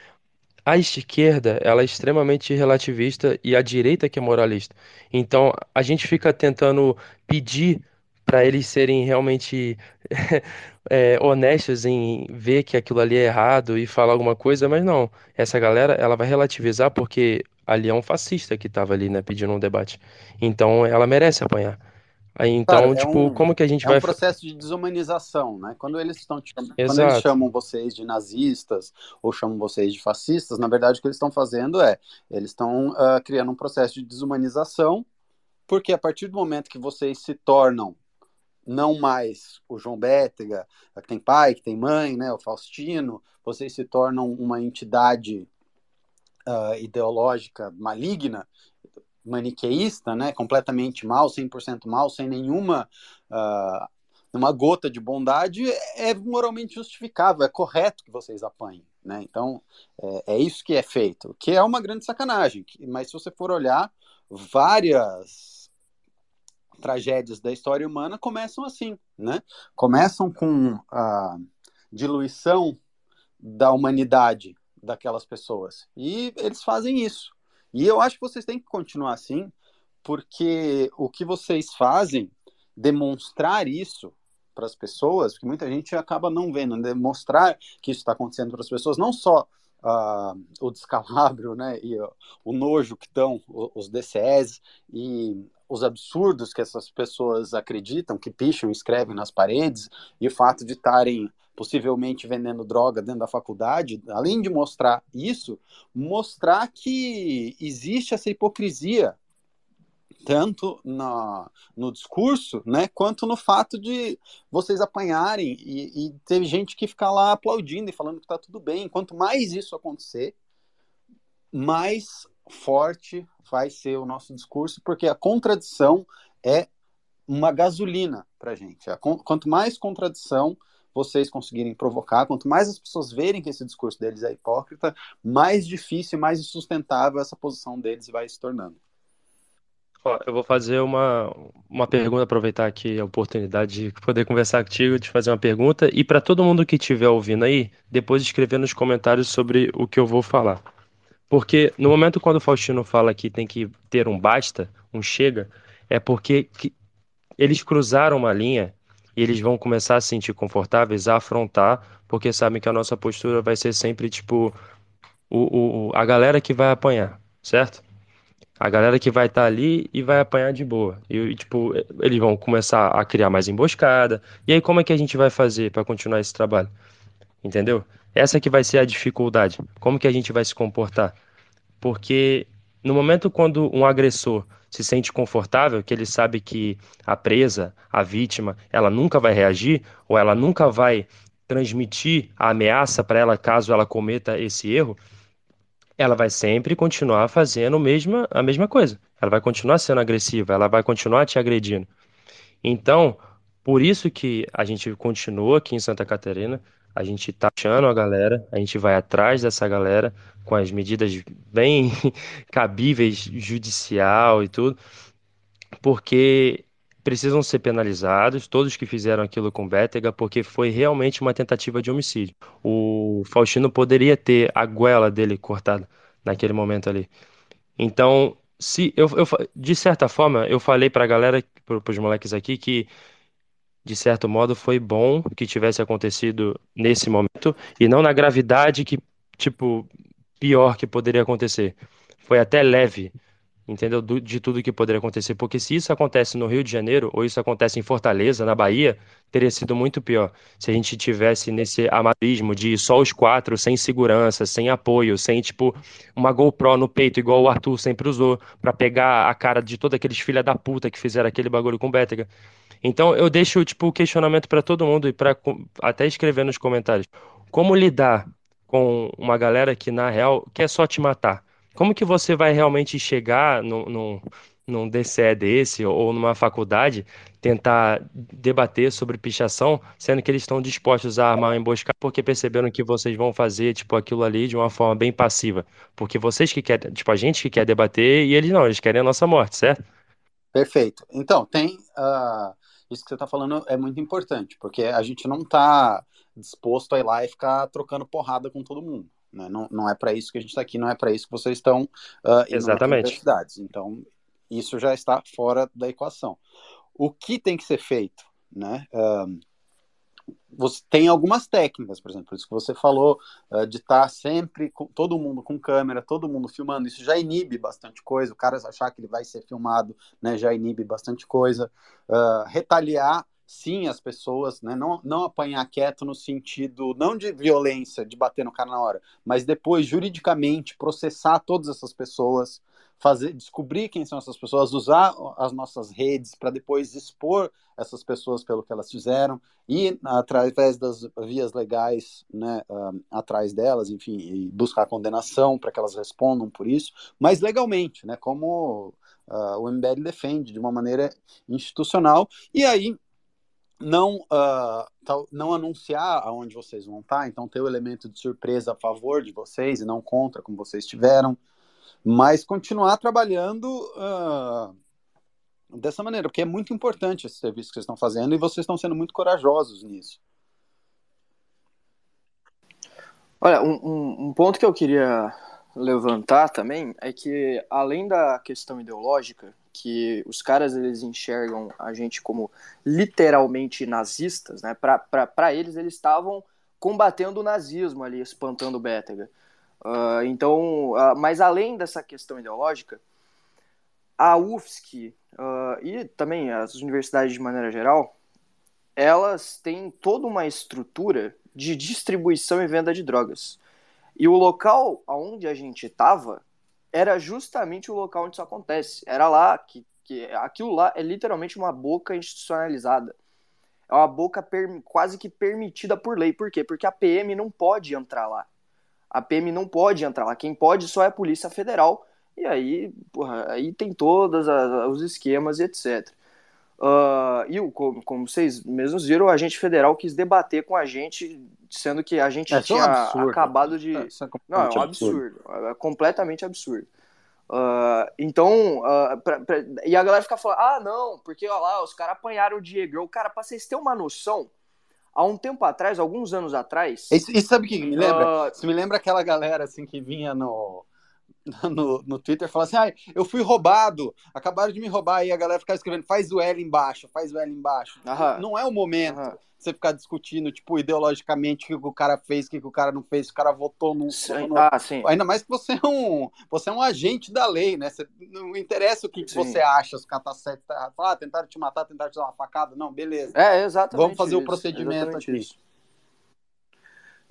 a esquerda, ela é extremamente relativista e a direita que é moralista. Então, a gente fica tentando pedir para eles serem realmente é, honestos em ver que aquilo ali é errado e falar alguma coisa, mas não. Essa galera, ela vai relativizar porque ali é um fascista que estava ali, né, pedindo um debate. Então, ela merece apanhar. Aí, então, é tipo, um, como que a gente é vai... É um processo de desumanização, né? Quando eles estão quando eles chamam vocês de nazistas ou chamam vocês de fascistas, na verdade o que eles estão fazendo é, eles estão uh, criando um processo de desumanização porque a partir do momento que vocês se tornam não mais o João Bétega, que tem pai, que tem mãe, né, o Faustino, vocês se tornam uma entidade uh, ideológica maligna, maniqueísta, né, completamente mal, 100% mal, sem nenhuma uh, uma gota de bondade, é moralmente justificável, é correto que vocês apanhem. Né? Então, é, é isso que é feito, que é uma grande sacanagem. Mas se você for olhar, várias tragédias da história humana começam assim, né? Começam com a diluição da humanidade daquelas pessoas. E eles fazem isso. E eu acho que vocês têm que continuar assim, porque o que vocês fazem, demonstrar isso para as pessoas, que muita gente acaba não vendo, demonstrar que isso está acontecendo para as pessoas, não só uh, o descalabro, né, e uh, o nojo que estão os DCS e os absurdos que essas pessoas acreditam, que picham e escrevem nas paredes, e o fato de estarem possivelmente vendendo droga dentro da faculdade, além de mostrar isso, mostrar que existe essa hipocrisia tanto no discurso, né, quanto no fato de vocês apanharem e, e ter gente que fica lá aplaudindo e falando que está tudo bem. Quanto mais isso acontecer, mais forte vai ser o nosso discurso, porque a contradição é uma gasolina para gente. Quanto mais contradição vocês conseguirem provocar, quanto mais as pessoas verem que esse discurso deles é hipócrita, mais difícil e mais insustentável essa posição deles vai se tornando. Ó, eu vou fazer uma, uma pergunta, aproveitar aqui a oportunidade de poder conversar contigo, de fazer uma pergunta. E para todo mundo que estiver ouvindo aí, depois escrever nos comentários sobre o que eu vou falar. Porque no momento quando o Faustino fala que tem que ter um basta, um chega, é porque eles cruzaram uma linha e eles vão começar a se sentir confortáveis a afrontar, porque sabem que a nossa postura vai ser sempre tipo o, o, a galera que vai apanhar, certo? a galera que vai estar tá ali e vai apanhar de boa. E, e, tipo, eles vão começar a criar mais emboscada. E aí, como é que a gente vai fazer para continuar esse trabalho? Entendeu? Essa que vai ser a dificuldade. Como que a gente vai se comportar? Porque no momento quando um agressor se sente confortável, que ele sabe que a presa, a vítima, ela nunca vai reagir ou ela nunca vai transmitir a ameaça para ela caso ela cometa esse erro, ela vai sempre continuar fazendo mesma, a mesma coisa. Ela vai continuar sendo agressiva, ela vai continuar te agredindo. Então, por isso que a gente continua aqui em Santa Catarina, a gente tá achando a galera, a gente vai atrás dessa galera com as medidas bem cabíveis, judicial e tudo, porque precisam ser penalizados, todos que fizeram aquilo com Bétega, porque foi realmente uma tentativa de homicídio. O Faustino poderia ter a goela dele cortada naquele momento ali. Então, se eu, eu de certa forma, eu falei para a galera, para os moleques aqui, que de certo modo foi bom que tivesse acontecido nesse momento e não na gravidade que, tipo, pior que poderia acontecer. Foi até leve entendeu? De tudo que poderia acontecer. Porque se isso acontece no Rio de Janeiro, ou isso acontece em Fortaleza, na Bahia, teria sido muito pior. Se a gente tivesse nesse amadorismo de só os quatro, sem segurança, sem apoio, sem, tipo, uma GoPro no peito, igual o Arthur sempre usou, para pegar a cara de todos aqueles filha da puta que fizeram aquele bagulho com o Bétega. Então eu deixo, tipo, o questionamento para todo mundo e para até escrever nos comentários. Como lidar com uma galera que, na real, quer só te matar? Como que você vai realmente chegar no, no, num DCE desse ou numa faculdade tentar debater sobre pichação, sendo que eles estão dispostos a armar uma emboscada porque perceberam que vocês vão fazer tipo aquilo ali de uma forma bem passiva, porque vocês que querem, tipo a gente que quer debater e eles não, eles querem a nossa morte, certo? Perfeito. Então tem uh, isso que você está falando é muito importante, porque a gente não está disposto a ir lá e ficar trocando porrada com todo mundo. Né? Não, não é para isso que a gente está aqui, não é para isso que vocês estão uh, Exatamente. universidades. Então, isso já está fora da equação. O que tem que ser feito? Né? Uh, você tem algumas técnicas, por exemplo, isso que você falou, uh, de estar tá sempre com todo mundo com câmera, todo mundo filmando, isso já inibe bastante coisa, o cara achar que ele vai ser filmado, né, já inibe bastante coisa. Uh, retaliar sim as pessoas, né, não, não apanhar quieto no sentido não de violência, de bater no cara na hora, mas depois juridicamente processar todas essas pessoas, fazer, descobrir quem são essas pessoas, usar as nossas redes para depois expor essas pessoas pelo que elas fizeram e através das vias legais, né, uh, atrás delas, enfim, e buscar condenação para que elas respondam por isso, mas legalmente, né, como uh, o MBL defende de uma maneira institucional. E aí não uh, tal, não anunciar aonde vocês vão estar, então ter o elemento de surpresa a favor de vocês e não contra, como vocês tiveram mas continuar trabalhando uh, dessa maneira, porque é muito importante esse serviço que vocês estão fazendo e vocês estão sendo muito corajosos nisso. Olha, um, um, um ponto que eu queria levantar também é que, além da questão ideológica, que os caras eles enxergam a gente como literalmente nazistas, né? Para eles, eles estavam combatendo o nazismo ali, espantando o Bétega. Uh, então, uh, mas além dessa questão ideológica, a UFSC uh, e também as universidades de maneira geral, elas têm toda uma estrutura de distribuição e venda de drogas. E o local onde a gente estava era justamente o local onde isso acontece. Era lá que, que aquilo lá é literalmente uma boca institucionalizada. É uma boca quase que permitida por lei. Por quê? Porque a PM não pode entrar lá a PM não pode entrar lá. Quem pode só é a Polícia Federal. E aí, porra, aí tem todos os esquemas e etc. Uh, e como, como, vocês mesmos viram, o agente federal quis debater com a gente, sendo que a gente é, tinha é absurdo. acabado de. É, é não, é um absurdo. absurdo. É completamente absurdo. Uh, então, uh, pra, pra... e a galera fica falando: ah, não, porque olha lá, os caras apanharam o Diego. Cara, pra vocês terem uma noção, há um tempo atrás, alguns anos atrás. E, e sabe o que me lembra? Uh... Isso me lembra aquela galera assim que vinha no. No, no Twitter falava assim: ah, eu fui roubado, acabaram de me roubar, e a galera ficava escrevendo, faz o L embaixo, faz o L embaixo. Não é o momento você ficar discutindo, tipo, ideologicamente o que o cara fez, o que o cara não fez, o cara votou no. no... Ah, sim. Ainda mais que você é um. Você é um agente da lei, né? Você, não interessa o que, que você acha, os caras tá certo, tá, ah, tentaram te matar, tentaram te dar uma facada. Não, beleza. É, exatamente. Vamos fazer isso, o procedimento aqui. Isso.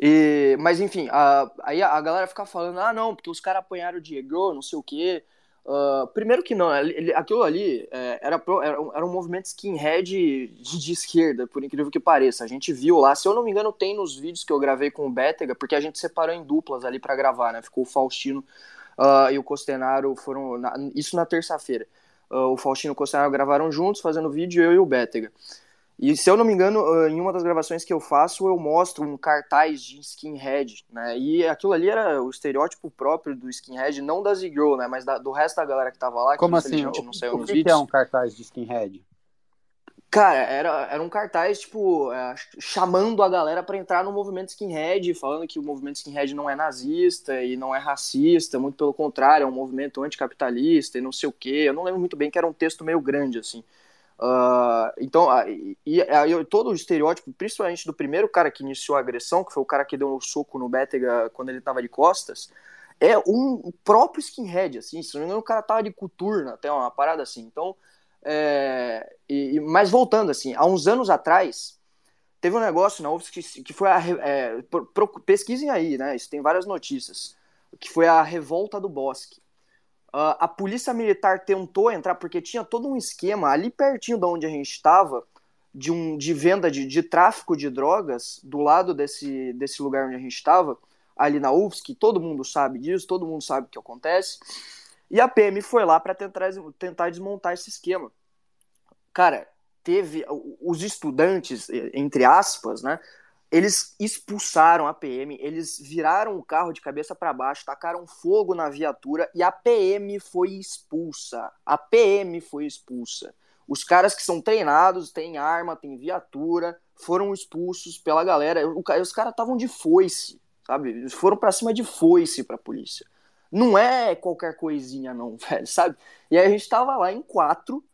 E, mas enfim, a, aí a, galera fica falando, ah não, porque os caras apanharam o Diego, não sei o quê. Uh, primeiro que não, ele, aquilo ali é, era, pro, era, um, era, um, movimento skinhead de, de, esquerda, por incrível que pareça. A gente viu lá, se eu não me engano, tem nos vídeos que eu gravei com o Bétega, porque a gente separou em duplas ali para gravar, né? Ficou o Faustino uh, e o Costenaro foram. Na, isso na terça-feira. Uh, o Faustino e o Costenaro gravaram juntos, fazendo vídeo, eu e o Bétega. E se eu não me engano, ah, em uma das gravações que eu faço, eu mostro um cartaz de skinhead, né? E aquilo ali era o estereótipo próprio do skinhead, não da Z-Girl, né? Mas da, do resto da galera que tava lá. Como assim? O, não saiu o que, que é um cartaz de skinhead? Cara, era, era um cartaz, tipo, é, chamando a galera para entrar no movimento skinhead, falando que o movimento skinhead não é nazista e não é racista, muito pelo contrário, é um movimento anticapitalista e não sei o quê. Eu não lembro muito bem que era um texto meio grande, assim. Uh, então, uh, e, e, todo o estereótipo, principalmente do primeiro cara que iniciou a agressão, que foi o cara que deu um soco no Bétega quando ele tava de costas, é um próprio skinhead, assim, se não me engano, o cara tava de coturna, até uma parada assim. Então, é, e, mas voltando, assim, há uns anos atrás, teve um negócio na que, que foi a. É, pro, pesquisem aí, né? Isso tem várias notícias. Que foi a revolta do Bosque. Uh, a polícia militar tentou entrar porque tinha todo um esquema ali pertinho de onde a gente estava de, um, de venda de, de tráfico de drogas do lado desse, desse lugar onde a gente estava, ali na UFSC, todo mundo sabe disso, todo mundo sabe o que acontece. E a PM foi lá para tentar, tentar desmontar esse esquema. Cara, teve os estudantes, entre aspas, né, eles expulsaram a PM, eles viraram o carro de cabeça para baixo, tacaram fogo na viatura e a PM foi expulsa. A PM foi expulsa. Os caras que são treinados, têm arma, têm viatura, foram expulsos pela galera. Os caras estavam de foice, sabe? Eles foram para cima de foice pra polícia. Não é qualquer coisinha, não, velho, sabe? E aí a gente tava lá em quatro,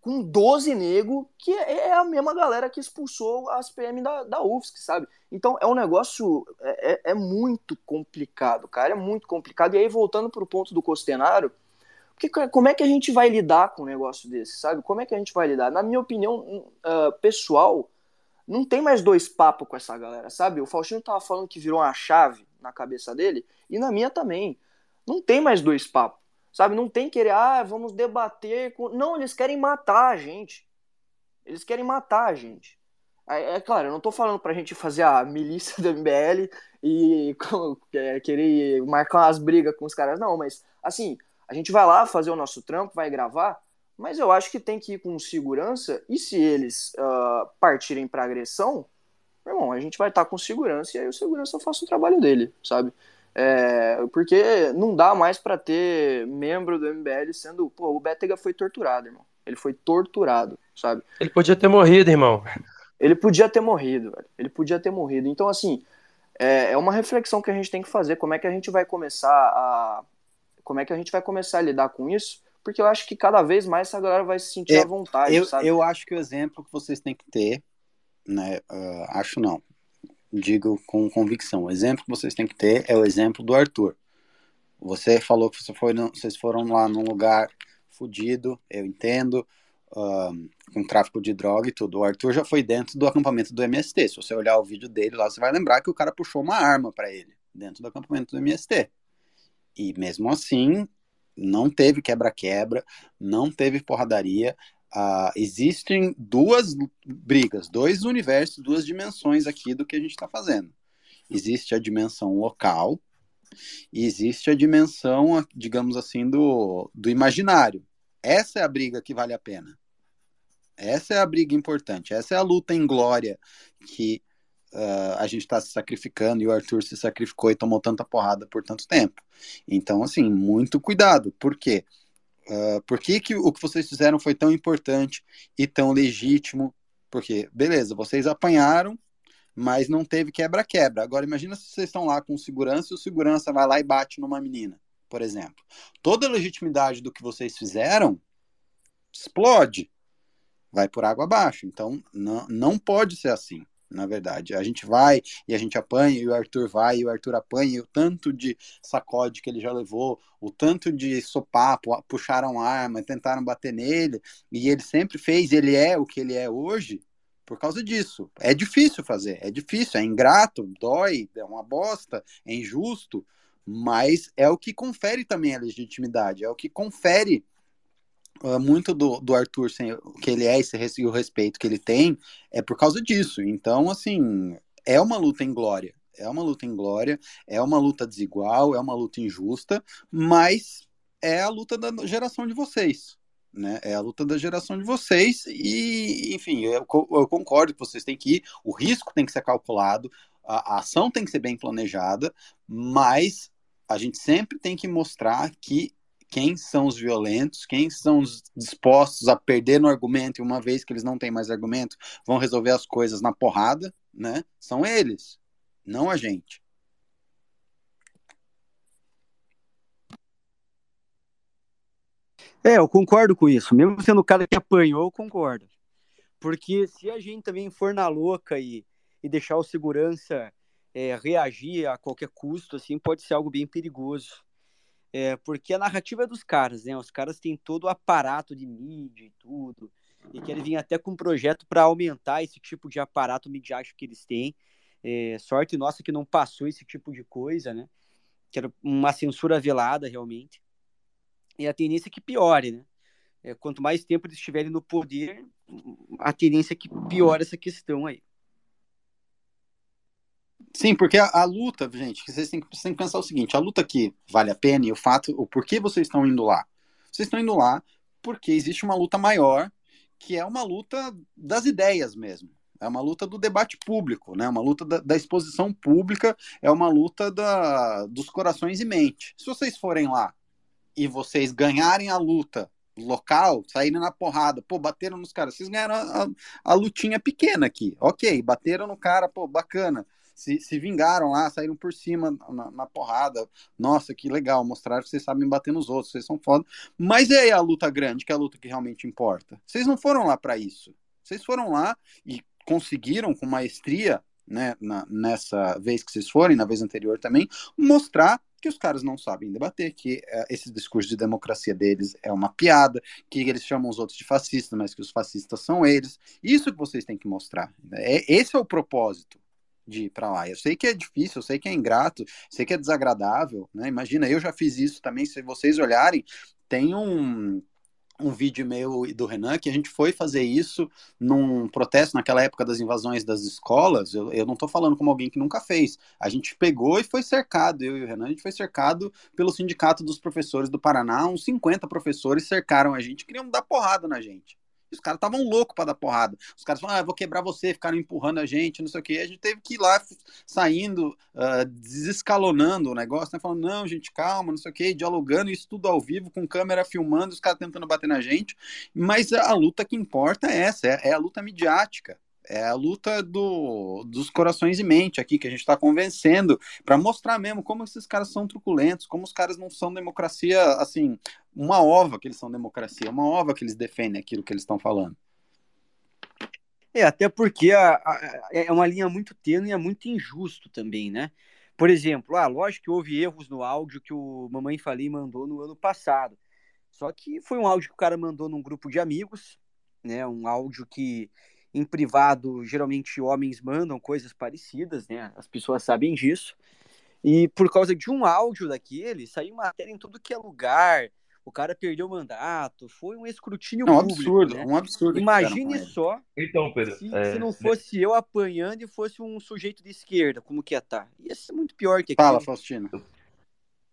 com 12 nego, que é, é a mesma galera que expulsou as PM da, da UFSC, sabe? Então é um negócio, é, é, é muito complicado, cara, é muito complicado. E aí, voltando pro ponto do Costenaro, que, como é que a gente vai lidar com um negócio desse, sabe? Como é que a gente vai lidar? Na minha opinião uh, pessoal, não tem mais dois papos com essa galera, sabe? O Faustino tava falando que virou uma chave na cabeça dele, e na minha também. Não tem mais dois papos, sabe? Não tem querer, ah, vamos debater. Com... Não, eles querem matar a gente. Eles querem matar a gente. É, é claro, eu não tô falando pra gente fazer a milícia do MBL e é, querer marcar umas brigas com os caras, não, mas assim, a gente vai lá fazer o nosso trampo, vai gravar, mas eu acho que tem que ir com segurança e se eles uh, partirem para agressão, irmão, a gente vai estar tá com segurança e aí o segurança faça o trabalho dele, sabe? É, porque não dá mais para ter membro do MBL sendo. Pô, o Bétega foi torturado, irmão. Ele foi torturado, sabe? Ele podia ter morrido, irmão. Ele podia ter morrido, velho. Ele podia ter morrido. Então, assim, é, é uma reflexão que a gente tem que fazer. Como é que a gente vai começar a. Como é que a gente vai começar a lidar com isso? Porque eu acho que cada vez mais essa galera vai se sentir é, à vontade, eu, sabe? Eu acho que o exemplo que vocês têm que ter, né? Uh, acho não. Digo com convicção. O exemplo que vocês têm que ter é o exemplo do Arthur. Você falou que você foi, vocês foram lá num lugar fudido, eu entendo, uh, com tráfico de droga e tudo. O Arthur já foi dentro do acampamento do MST. Se você olhar o vídeo dele lá, você vai lembrar que o cara puxou uma arma para ele dentro do acampamento do MST. E mesmo assim, não teve quebra-quebra, não teve porradaria. Uh, existem duas brigas, dois universos, duas dimensões aqui do que a gente está fazendo. Existe a dimensão local e existe a dimensão, digamos assim, do, do imaginário. Essa é a briga que vale a pena. Essa é a briga importante. Essa é a luta em glória que uh, a gente está se sacrificando e o Arthur se sacrificou e tomou tanta porrada por tanto tempo. Então, assim, muito cuidado. Por quê? Uh, por que, que o que vocês fizeram foi tão importante e tão legítimo? Porque, beleza, vocês apanharam, mas não teve quebra-quebra. Agora, imagina se vocês estão lá com segurança e o segurança vai lá e bate numa menina, por exemplo. Toda a legitimidade do que vocês fizeram explode, vai por água abaixo. Então, não, não pode ser assim na verdade. A gente vai e a gente apanha, e o Arthur vai e o Arthur apanha, e o tanto de sacode que ele já levou, o tanto de sopapo, puxaram arma, tentaram bater nele, e ele sempre fez, ele é o que ele é hoje por causa disso. É difícil fazer, é difícil, é ingrato, dói, é uma bosta, é injusto, mas é o que confere também a legitimidade, é o que confere muito do, do Arthur, sem, o que ele é e o respeito que ele tem, é por causa disso. Então, assim, é uma luta em glória. É uma luta em glória, é uma luta desigual, é uma luta injusta, mas é a luta da geração de vocês. Né? É a luta da geração de vocês e, enfim, eu, eu concordo que vocês têm que ir, o risco tem que ser calculado, a, a ação tem que ser bem planejada, mas a gente sempre tem que mostrar que quem são os violentos, quem são os dispostos a perder no argumento, e uma vez que eles não têm mais argumento, vão resolver as coisas na porrada, né? São eles, não a gente. É, eu concordo com isso. Mesmo sendo o cara que apanhou, eu concordo. Porque se a gente também for na louca e, e deixar o segurança é, reagir a qualquer custo, assim, pode ser algo bem perigoso. É, porque a narrativa é dos caras, né? Os caras têm todo o aparato de mídia e tudo, e querem vir até com um projeto para aumentar esse tipo de aparato midiático que eles têm. É, sorte nossa que não passou esse tipo de coisa, né? Que era uma censura velada, realmente. E a tendência é que piore, né? É, quanto mais tempo eles estiverem no poder, a tendência é que piore essa questão aí. Sim, porque a, a, luta, gente, vocês têm, vocês têm, que pensar o seguinte: a luta que vale a pena e o fato, o porquê vocês estão indo lá. Vocês estão indo lá porque existe uma luta maior, que é uma luta das ideias mesmo. É uma luta do debate público, né? Uma luta da, da exposição pública, é uma luta da, dos corações e mente. Se vocês forem lá e vocês ganharem a luta local, saírem na porrada, pô, bateram nos caras, vocês ganharam a, a, a lutinha pequena aqui, ok, bateram no cara, pô, bacana se, se vingaram lá, saíram por cima na, na, porrada. Nossa, que legal, mostraram que vocês sabem bater nos outros, vocês são foda. Mas aí a luta grande, que é a luta que realmente importa? Vocês não foram lá para isso. Vocês foram lá e conseguiram com maestria, né, na, nessa vez que vocês forem, na vez anterior também, mostrar que os caras não sabem debater, que uh, esse discurso de democracia deles é uma piada, que eles chamam os outros de fascistas, mas que os fascistas são eles. Isso que vocês têm que mostrar. É, esse é o propósito de ir para lá. Eu sei que é difícil, eu sei que é ingrato, sei que é desagradável, né? Imagina, eu já fiz isso também, se vocês olharem, tem um um vídeo meu e do Renan que a gente foi fazer isso num protesto naquela época das invasões das escolas. Eu, eu não estou falando como alguém que nunca fez. A gente pegou e foi cercado, eu e o Renan, a gente foi cercado pelo Sindicato dos Professores do Paraná. Uns 50 professores cercaram a gente, queriam dar porrada na gente. Os caras estavam loucos para dar porrada. Os caras falaram, ah, vou quebrar você, ficaram empurrando a gente, não sei o quê. A gente teve que ir lá saindo, uh, desescalonando o negócio, né? Falando, não, gente, calma, não sei o quê, dialogando, isso tudo ao vivo, com câmera filmando, os caras tentando bater na gente. Mas a, luta que importa é essa, é, é a luta midiática é a luta do, dos corações e mente aqui, que a gente está convencendo, para mostrar mesmo como esses caras são truculentos, como os caras não são democracia, assim, uma ova que eles são democracia, uma ova que eles defendem aquilo que eles estão falando. É, até porque a, a, é uma linha muito tênue e é muito injusto também, né? Por exemplo, ah, lógico que houve erros no áudio que o Mamãe Falei mandou no ano passado. Só que foi um áudio que o cara mandou num grupo de amigos, né? Um áudio que em privado, geralmente homens mandam coisas parecidas, né? As pessoas sabem disso. E por causa de um áudio daquele, saiu matéria em tudo que é lugar. O cara perdeu o mandato, foi um escrutínio um público. Absurdo, né? um absurdo. Imagine só então, Pedro, se, é... se, não fosse eu apanhando e fosse um sujeito de esquerda, como que ia estar. Tá. Ia ser muito pior que aquilo. Fala, Faustino.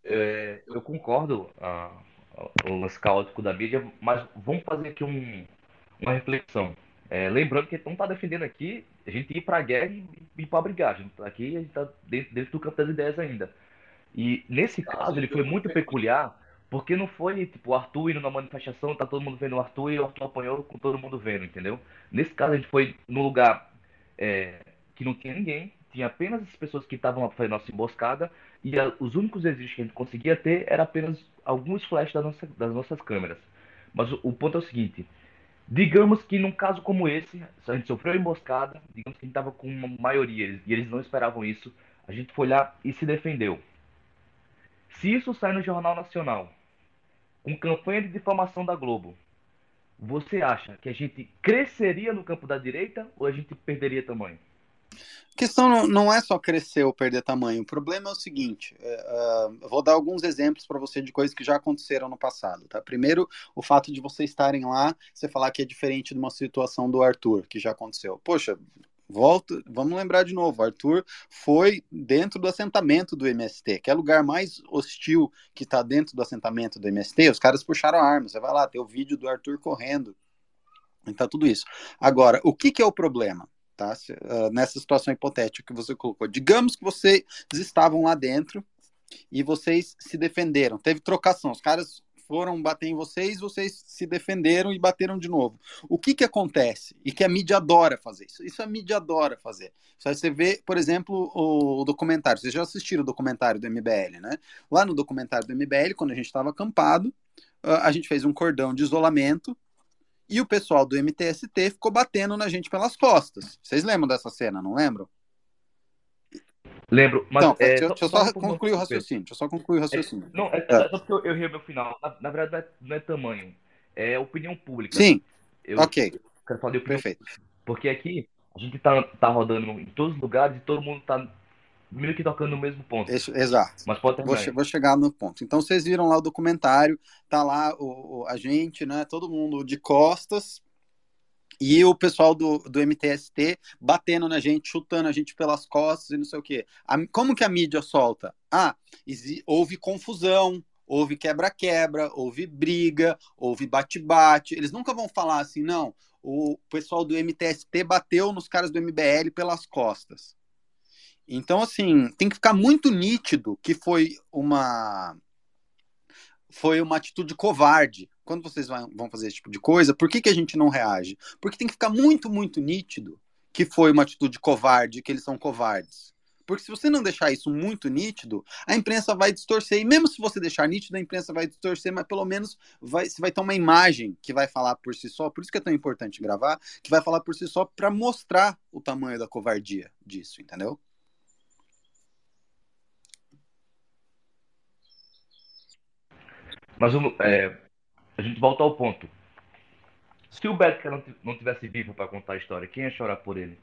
É, eu concordo a, a, o lance caótico da mídia, mas vamos fazer aqui um, uma reflexão. É, lembrando que a gente não está defendendo aqui a gente ir para a guerra e ir para brigar. A gente, tá aqui a gente está dentro, dentro, do campo das ideias ainda. E nesse caso ele foi muito peculiar, porque não foi tipo o Arthur indo na manifestação, tá todo mundo vendo o Arthur e o Arthur apanhou com todo mundo vendo, entendeu? Nesse caso a gente foi num lugar é, que não tinha ninguém, tinha apenas as pessoas que estavam fazendo nossa emboscada e a, os únicos registros que a gente conseguia ter era apenas alguns flashes das, nossa, das nossas câmeras. Mas o, o ponto é o seguinte Digamos que num caso como esse, a gente sofreu emboscada, digamos que a gente estava com uma maioria e eles não esperavam isso, a gente foi lá e se defendeu. Se isso sai no Jornal Nacional, com campanha de difamação da Globo, você acha que a gente cresceria no campo da direita ou a gente perderia tamanho? A questão não é só crescer ou perder tamanho. O problema é o seguinte: uh, vou dar alguns exemplos para você de coisas que já aconteceram no passado. Tá? Primeiro, o fato de vocês estarem lá, você falar que é diferente de uma situação do Arthur, que já aconteceu. Poxa, volta, vamos lembrar de novo, Arthur foi dentro do assentamento do MST, que é o lugar mais hostil que está dentro do assentamento do MST, os caras puxaram armas, você vai lá, tem o vídeo do Arthur correndo, e tá tudo isso. Agora, o que, que é o problema? Tá? Uh, nessa situação hipotética que você colocou. Digamos que vocês estavam lá dentro e vocês se defenderam. Teve trocação. Os caras foram bater em vocês, vocês se defenderam e bateram de novo. O que que acontece? E que a mídia adora fazer isso. Isso a mídia adora fazer. Só você vê, por exemplo, o, documentário. Vocês já assistiram o documentário do MBL, né? Lá no documentário do MBL, quando a gente estava acampado, a gente fez um cordão de isolamento e o pessoal do MTST ficou batendo na gente pelas costas. Vocês lembram dessa cena, não lembram? Lembro, mas. Então, é, deixa, eu só, só concluir o raciocínio. Deixa eu só concluir o raciocínio. É, não, é, é. só porque eu, eu errei meu final. Na, na, verdade, não é, tamanho. É opinião pública. Sim. Eu, ok. Quero falar de opinião Perfeito. Pública. Porque aqui a gente tá, tá rodando em todos os lugares e todo mundo tá meio que tocando no mesmo ponto. Isso, exato. Mas pode vou, vou, chegar no ponto. Então vocês viram lá o documentário, tá lá o, o, a gente, né, todo mundo de costas, e o pessoal do, do MTST batendo na gente, chutando a gente pelas costas e não sei o quê. A, como que a mídia solta? Ah, houve confusão, houve quebra-quebra, houve briga, houve bate-bate. Eles nunca vão falar assim, não, o pessoal do MTST bateu nos caras do MBL pelas costas. Então, assim, tem que ficar muito nítido que foi uma foi uma atitude covarde. Quando vocês vão fazer esse tipo de coisa, por que, que a gente não reage? Porque tem que ficar muito, muito nítido que foi uma atitude covarde, que eles são covardes. Porque se você não deixar isso muito nítido, a imprensa vai distorcer. E mesmo se você deixar nítido, a imprensa vai distorcer, mas pelo menos vai, você vai ter uma imagem que vai falar por si só. Por isso que é tão importante gravar, que vai falar por si só para mostrar o tamanho da covardia disso, entendeu? Mas é, a gente volta ao ponto. Se o Becker não, não tivesse vivo para contar a história, quem ia chorar por ele?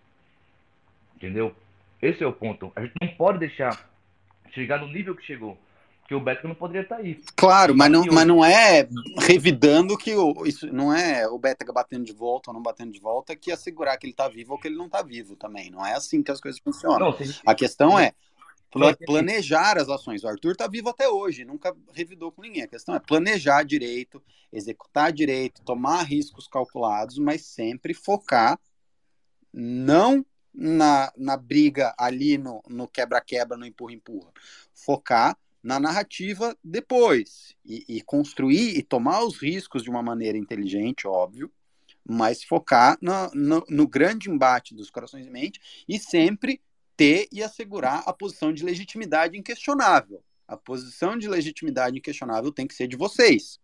Entendeu? Esse é o ponto. A gente não pode deixar chegar no nível que chegou. Que o Beto não poderia estar tá aí. Claro, mas não, mas não é revidando que o, isso não é o Betega batendo de volta ou não batendo de volta que assegurar que ele está vivo ou que ele não está vivo também. Não é assim que as coisas funcionam. Não, a questão é planejar as ações. O Arthur está vivo até hoje, nunca revidou com ninguém. A questão é planejar direito, executar direito, tomar riscos calculados, mas sempre focar não na, na briga ali no quebra-quebra, no, no empurra-empurra. Focar na narrativa depois e, e, construir e tomar os riscos de uma maneira inteligente, óbvio, mas focar no, no, no grande embate dos corações e mente e sempre ter e assegurar a posição de legitimidade inquestionável. A posição de legitimidade inquestionável tem que ser de vocês.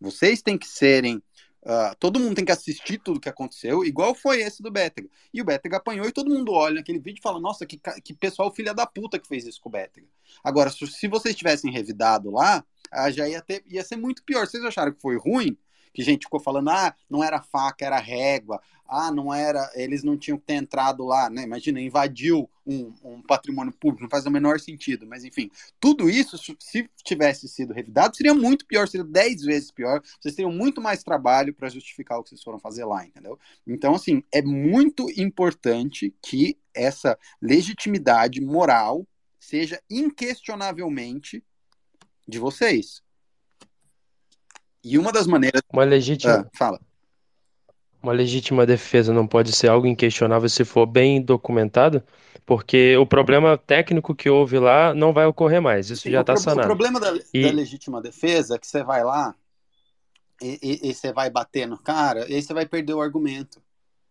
Vocês têm que serem Uh, todo mundo tem que assistir tudo que aconteceu, igual foi esse do Bétega. E o Bétega apanhou e todo mundo olha naquele vídeo e fala: Nossa, que, que pessoal filha da puta que fez isso com o Bétega. Agora, se, vocês tivessem revidado lá, uh, já ia, ter, ia ser muito pior. Vocês acharam que foi ruim? Que gente ficou falando, ah, não era faca, era régua, ah, não era, eles não tinham que ter entrado lá, né? Imagina, invadiu um, um, patrimônio público, não faz o menor sentido, mas enfim, tudo isso, se tivesse sido revidado, seria muito pior, seria dez vezes pior, vocês teriam muito mais trabalho para justificar o que vocês foram fazer lá, entendeu? Então, assim, é muito importante que essa legitimidade moral seja inquestionavelmente de vocês. E uma das maneiras. Uma legítima. Ah, fala. Uma legítima defesa não pode ser algo inquestionável se for bem documentado, porque o problema técnico que houve lá não vai ocorrer mais. Isso Sim, já está sanado. O problema da, e... da, legítima defesa é que você vai lá e, e, e, você vai bater no cara, e aí você vai perder o argumento.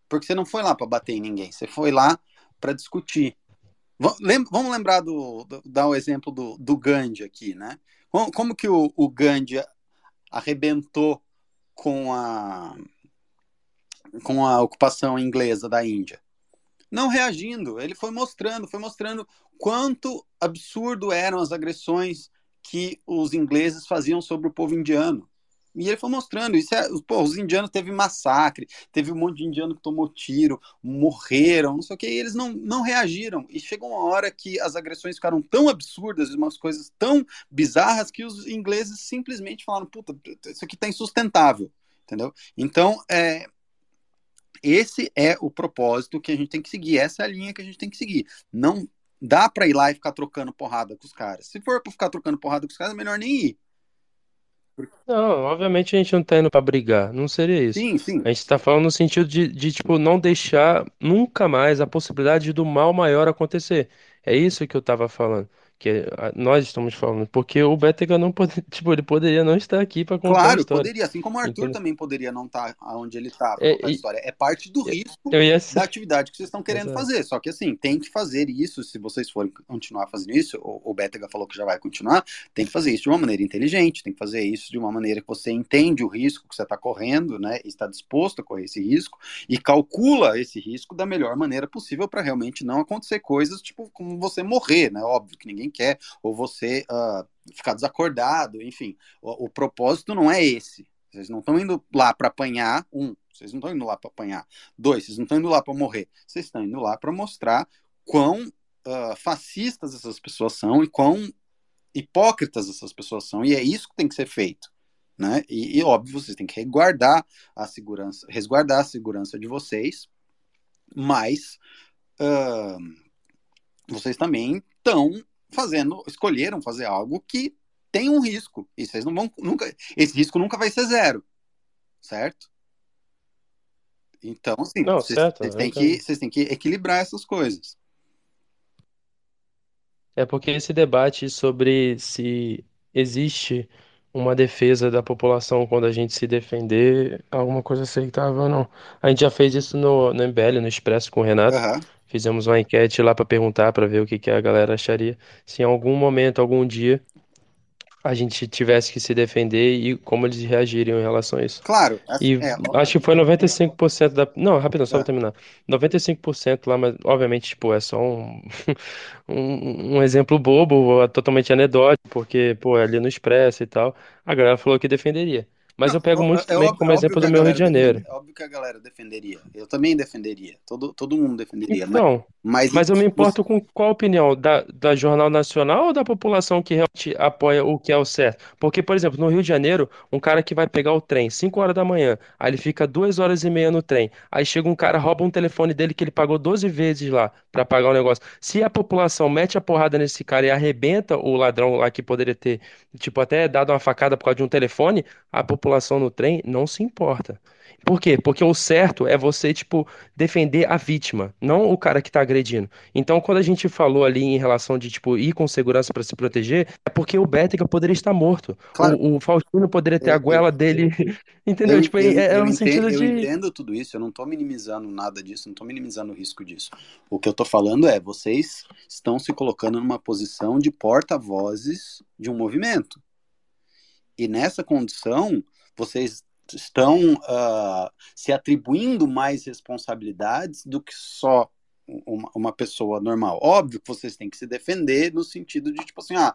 Porque você não foi lá para bater em ninguém, você foi lá para discutir. Vamos lembrar do, do, dar o exemplo do, do Gandhi aqui, né? Como que o, o Gandhi arrebentou com a com a ocupação inglesa da Índia. Não reagindo, ele foi mostrando, foi mostrando quanto absurdo eram as agressões que os ingleses faziam sobre o povo indiano. E ele foi mostrando, isso é, pô, os indianos teve massacre, teve um monte de indiano que tomou tiro, morreram, não sei o que, e eles não, não reagiram. E chegou uma hora que as agressões ficaram tão absurdas, umas coisas tão bizarras, que os ingleses simplesmente falaram, puta, isso aqui tá insustentável, entendeu? Então, é, esse é o propósito que a gente tem que seguir, essa é a linha que a gente tem que seguir. Não dá para ir lá e ficar trocando porrada com os caras. Se for para ficar trocando porrada com os caras, é melhor nem ir. Não, obviamente a gente não tá indo pra brigar, não seria isso. Sim, sim. A gente tá falando no sentido de, de, tipo, não deixar nunca mais a possibilidade do mal maior acontecer. É isso que eu tava falando que nós estamos falando, porque o Bétega não pode, tipo, ele poderia não estar aqui para contar claro, a história. poderia, assim como o Arthur Entendeu? também poderia não estar onde ele está é, a história. É parte do risco ia... da atividade que vocês estão querendo Exato. fazer. Só que assim, tem que fazer isso, se vocês forem continuar fazendo isso, o, o Bétega falou que já vai continuar, tem que fazer isso de uma maneira inteligente, tem que fazer isso de uma maneira que você entende o risco que você está correndo, né, está disposto a correr esse risco e calcula esse risco da melhor maneira possível para realmente não acontecer coisas tipo como você morrer, né? Óbvio que ninguém quer, ou você uh, ficar desacordado, enfim. O, o, propósito não é esse. Vocês não estão indo lá para apanhar, um, vocês não estão indo lá para apanhar. Dois, vocês não estão indo lá para morrer. Vocês estão indo lá para mostrar quão uh, fascistas essas pessoas são e quão hipócritas essas pessoas são. E é isso que tem que ser feito. Né? E, e óbvio, vocês têm que resguardar a segurança, resguardar a segurança de vocês, mas uh, vocês também estão fazendo, escolheram fazer algo que tem um risco. E vocês não vão nunca, esse risco nunca vai ser zero, certo? Então, assim, não, vocês, certo, vocês, têm que, vocês têm que equilibrar essas coisas. É porque esse debate sobre se existe uma defesa da população quando a gente se defender, alguma coisa aceitável ou não. A gente já fez isso no, no MBL, no Expresso com o Renato. Uhum. Fizemos uma enquete lá para perguntar, para ver o que, que a galera acharia. Se em algum momento, algum dia, a gente tivesse que se defender e como eles reagiriam em relação a isso. Claro. E é, acho que foi 95% da. Não, rapidão, só é. pra terminar. 95% lá, mas obviamente, tipo, é só um, um, um, exemplo bobo, totalmente anedótico, porque, pô, é ali no Expresso e tal. A galera falou que defenderia. Mas não, eu pego muito é, também é como exemplo do meu Rio de Janeiro. Defende, óbvio que a galera defenderia. Eu também defenderia. Todo, todo mundo defenderia. Não, mas, mas eu me importo você... com qual opinião? Da, da Jornal Nacional ou da população que realmente apoia o que é o certo? Porque, por exemplo, no Rio de Janeiro, um cara que vai pegar o trem 5 horas da manhã, aí ele fica 2 horas e meia no trem. Aí chega um cara, rouba um telefone dele que ele pagou 12 vezes lá para pagar o negócio. Se a população mete a porrada nesse cara e arrebenta o ladrão lá que poderia ter, tipo, até dado uma facada por causa de um telefone, a população no trem não se importa. Por quê? Porque o certo é você, tipo, defender a vítima, não o cara que tá agredindo. Então, quando a gente falou ali em relação de, tipo, ir com segurança para se proteger, é porque o Bética poderia estar morto. Claro. O, o, Faustino poderia ter eu, a goela eu, dele. Entendeu? Eu, tipo, é, é entendo, sentido de. Eu entendo tudo isso, eu não tô minimizando nada disso, não tô minimizando o risco disso. O que eu tô falando é, vocês estão se colocando numa posição de porta-vozes de um movimento. E nessa condição, vocês estão uh, se atribuindo mais responsabilidades do que só uma, uma, pessoa normal. Óbvio que vocês têm que se defender no sentido de, tipo assim, ah,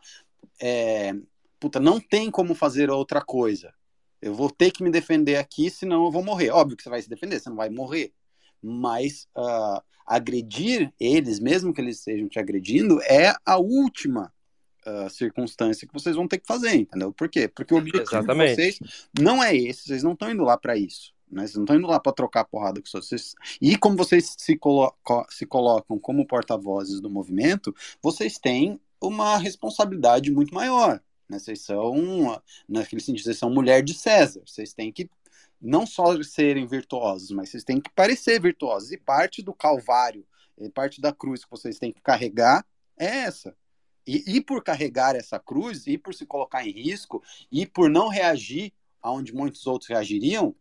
é, puta, não tem como fazer outra coisa. Eu vou ter que me defender aqui, senão eu vou morrer. Óbvio que você vai se defender, você não vai morrer. Mas uh, agredir eles, mesmo que eles estejam te agredindo, é a última uh, circunstância que vocês vão ter que fazer, entendeu? Por quê? Porque o objetivo Exatamente. de vocês não é esse, vocês não estão indo lá para isso. Né? Vocês não estão indo lá para trocar porrada com vocês. E como vocês se, colo se colocam como porta-vozes do movimento, vocês têm uma responsabilidade muito maior. Né? Vocês são, naquele sentido, vocês são mulher de César. Vocês têm que não só serem virtuosos, mas vocês têm que parecer virtuosos. E parte do calvário, parte da cruz que vocês têm que carregar é essa. E, e por carregar essa cruz, e por se colocar em risco, e por não reagir aonde muitos outros reagiriam,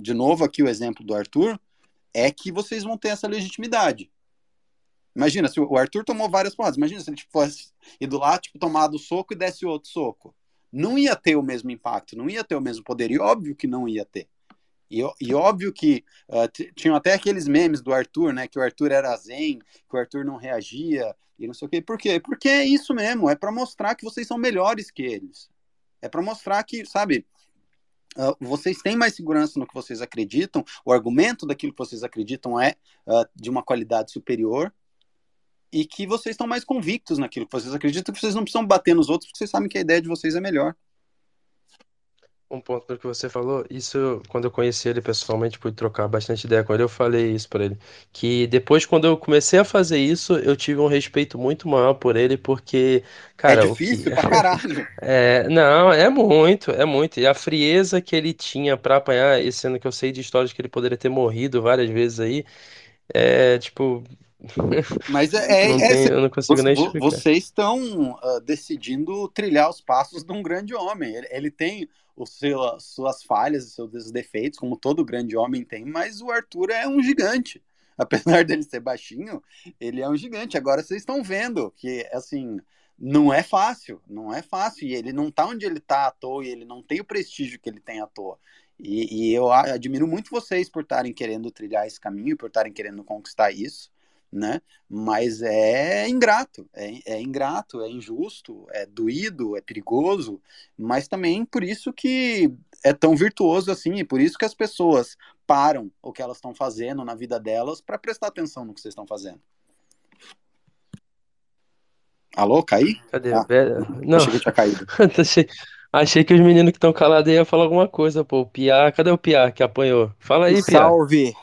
de novo aqui o exemplo do Arthur, é que vocês vão ter essa legitimidade. Imagina, se o Arthur tomou várias porradas, imagina se ele tipo, fosse ido lá, tipo, tomado o soco e desse outro soco. Não ia ter o mesmo impacto, não ia ter o mesmo poder, e óbvio que não ia ter. E, e óbvio que uh, tinham até aqueles memes do Arthur, né? Que o Arthur era zen, que o Arthur não reagia, e não sei o quê. Por quê? Porque é isso mesmo, é para mostrar que vocês são melhores que eles. É para mostrar que, sabe, uh, vocês têm mais segurança no que vocês acreditam, o argumento daquilo que vocês acreditam é uh, de uma qualidade superior, e que vocês estão mais convictos naquilo que vocês acreditam, que vocês não precisam bater nos outros, porque vocês sabem que a ideia de vocês é melhor um ponto do que você falou, isso quando eu conheci ele pessoalmente, pude trocar bastante ideia com ele, eu falei isso para ele, que depois quando eu comecei a fazer isso, eu tive um respeito muito maior por ele, porque, cara, é difícil que... pra caralho. É, não, é muito, é muito, e a frieza que ele tinha para apanhar, e sendo que eu sei de histórias que ele poderia ter morrido várias vezes aí, é, tipo, mas é, é, tem, eu não consigo nem explicar. Vocês estão uh, decidindo trilhar os passos de um grande homem. Ele, ele tem os seu, suas falhas e seus defeitos, como todo grande homem tem, mas o Arthur é um gigante. Apesar dele ser baixinho, ele é um gigante. Agora vocês estão vendo que, assim, não é fácil, não é fácil. E ele não tá onde ele tá à toa, e ele não tem o prestígio que ele tem à toa. E, e eu admiro muito vocês por estarem querendo trilhar esse caminho, por estarem querendo conquistar isso né? Mas é ingrato, é, é, ingrato, é injusto, é doído, é perigoso, mas também por isso que é tão virtuoso assim, e por isso que as pessoas param o que elas estão fazendo na vida delas para prestar atenção no que vocês estão fazendo. Alô, caí? Cadê? Ah, Não. Achei que tinha caído. achei, achei que os meninos que estão calados iam falar alguma coisa, pô. O Piá, cadê o Piá que apanhou? Fala aí, Piá. Salve!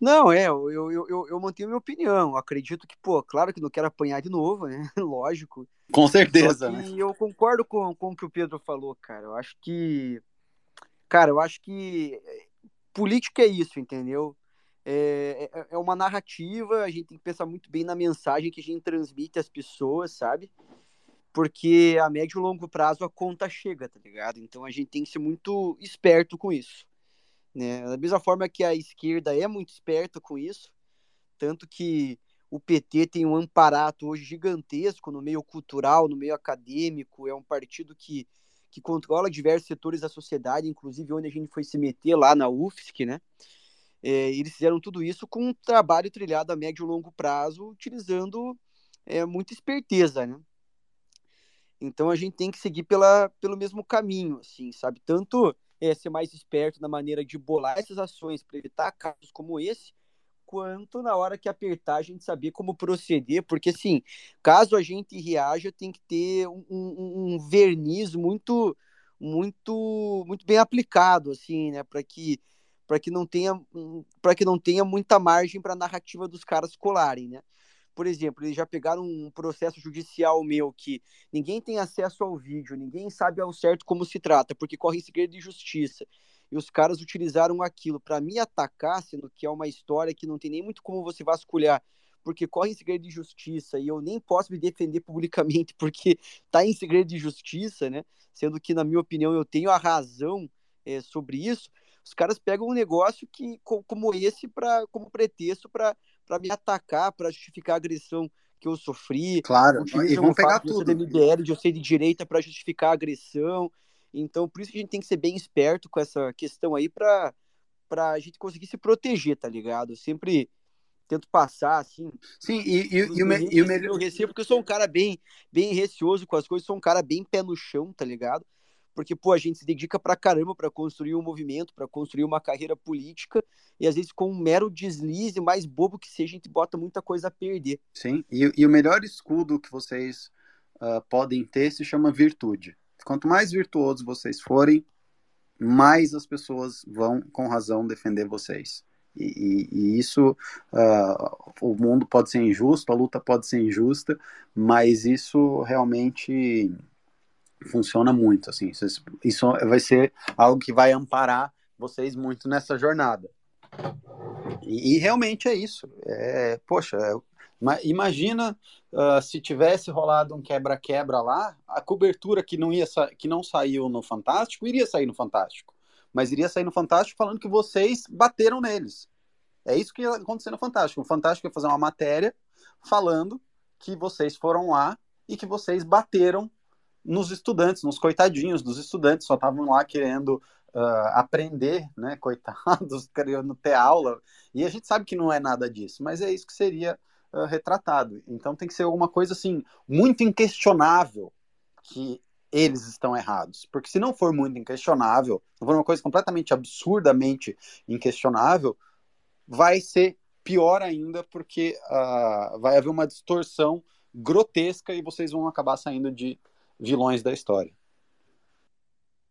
Não, é, eu, eu, eu, eu mantenho minha opinião. Acredito que, pô, claro que não quero apanhar de novo, né? Lógico. Com certeza, né? eu concordo com, com o que o Pedro falou, cara. Eu acho que. Cara, eu acho que política é isso, entendeu? É, é, é uma narrativa, a gente tem que pensar muito bem na mensagem que a gente transmite às pessoas, sabe? Porque a médio e longo prazo a conta chega, tá ligado? Então a gente tem que ser muito esperto com isso. Né? Da mesma forma que a esquerda é muito esperta com isso, tanto que o PT tem um amparato hoje gigantesco no meio cultural, no meio acadêmico, é um partido que, que controla diversos setores da sociedade, inclusive onde a gente foi se meter lá na UFSC, né? É, eles fizeram tudo isso com um trabalho trilhado a médio e longo prazo, utilizando é, muita esperteza, né? Então a gente tem que seguir pela, pelo mesmo caminho, assim, sabe? Tanto é, ser mais esperto na maneira de bolar essas ações para evitar casos como esse, quanto na hora que apertar a gente saber como proceder, porque assim, caso a gente reaja, tem que ter um, um, um verniz muito, muito, muito bem aplicado, assim, né, para que para que não tenha para que não tenha muita margem para a narrativa dos caras colarem, né? Por exemplo, eles já pegaram um processo judicial meu que ninguém tem acesso ao vídeo, ninguém sabe ao certo como se trata, porque corre segredo de justiça. E os caras utilizaram aquilo para me atacar, sendo que é uma história que não tem nem muito como você vasculhar, porque corre em segredo de justiça e eu nem posso me defender publicamente porque está em segredo de justiça, né? Sendo que, na minha opinião, eu tenho a razão é, sobre isso. Os caras pegam um negócio que, como esse pra, como pretexto para me atacar, para justificar a agressão que eu sofri. Claro, e vão pegar tudo. De MBL, de eu ser de direita para justificar a agressão. Então, por isso que a gente tem que ser bem esperto com essa questão aí para a gente conseguir se proteger, tá ligado? Eu sempre tento passar assim. Sim, e, e, e, o, me, e o melhor. Eu recebo porque eu sou um cara bem, bem receoso com as coisas, sou um cara bem pé no chão, tá ligado? Porque pô, a gente se dedica pra caramba para construir um movimento, para construir uma carreira política, e às vezes com um mero deslize, mais bobo que seja, a gente bota muita coisa a perder. Sim, e, e o melhor escudo que vocês uh, podem ter se chama virtude. Quanto mais virtuosos vocês forem, mais as pessoas vão, com razão, defender vocês. E, e, e isso, uh, o mundo pode ser injusto, a luta pode ser injusta, mas isso realmente funciona muito, assim, isso vai ser algo que vai amparar vocês muito nessa jornada. E, e realmente é isso. É, poxa, é, imagina uh, se tivesse rolado um quebra-quebra lá, a cobertura que não ia que não saiu no Fantástico iria sair no Fantástico, mas iria sair no Fantástico falando que vocês bateram neles. É isso que ia acontecer no Fantástico. O Fantástico ia fazer uma matéria falando que vocês foram lá e que vocês bateram nos estudantes, nos coitadinhos dos estudantes, só estavam lá querendo uh, aprender, né? Coitados, querendo ter aula. E a gente sabe que não é nada disso, mas é isso que seria uh, retratado. Então tem que ser alguma coisa assim, muito inquestionável que eles estão errados. Porque se não for muito inquestionável, se for uma coisa completamente absurdamente inquestionável, vai ser pior ainda, porque uh, vai haver uma distorção grotesca e vocês vão acabar saindo de vilões da história.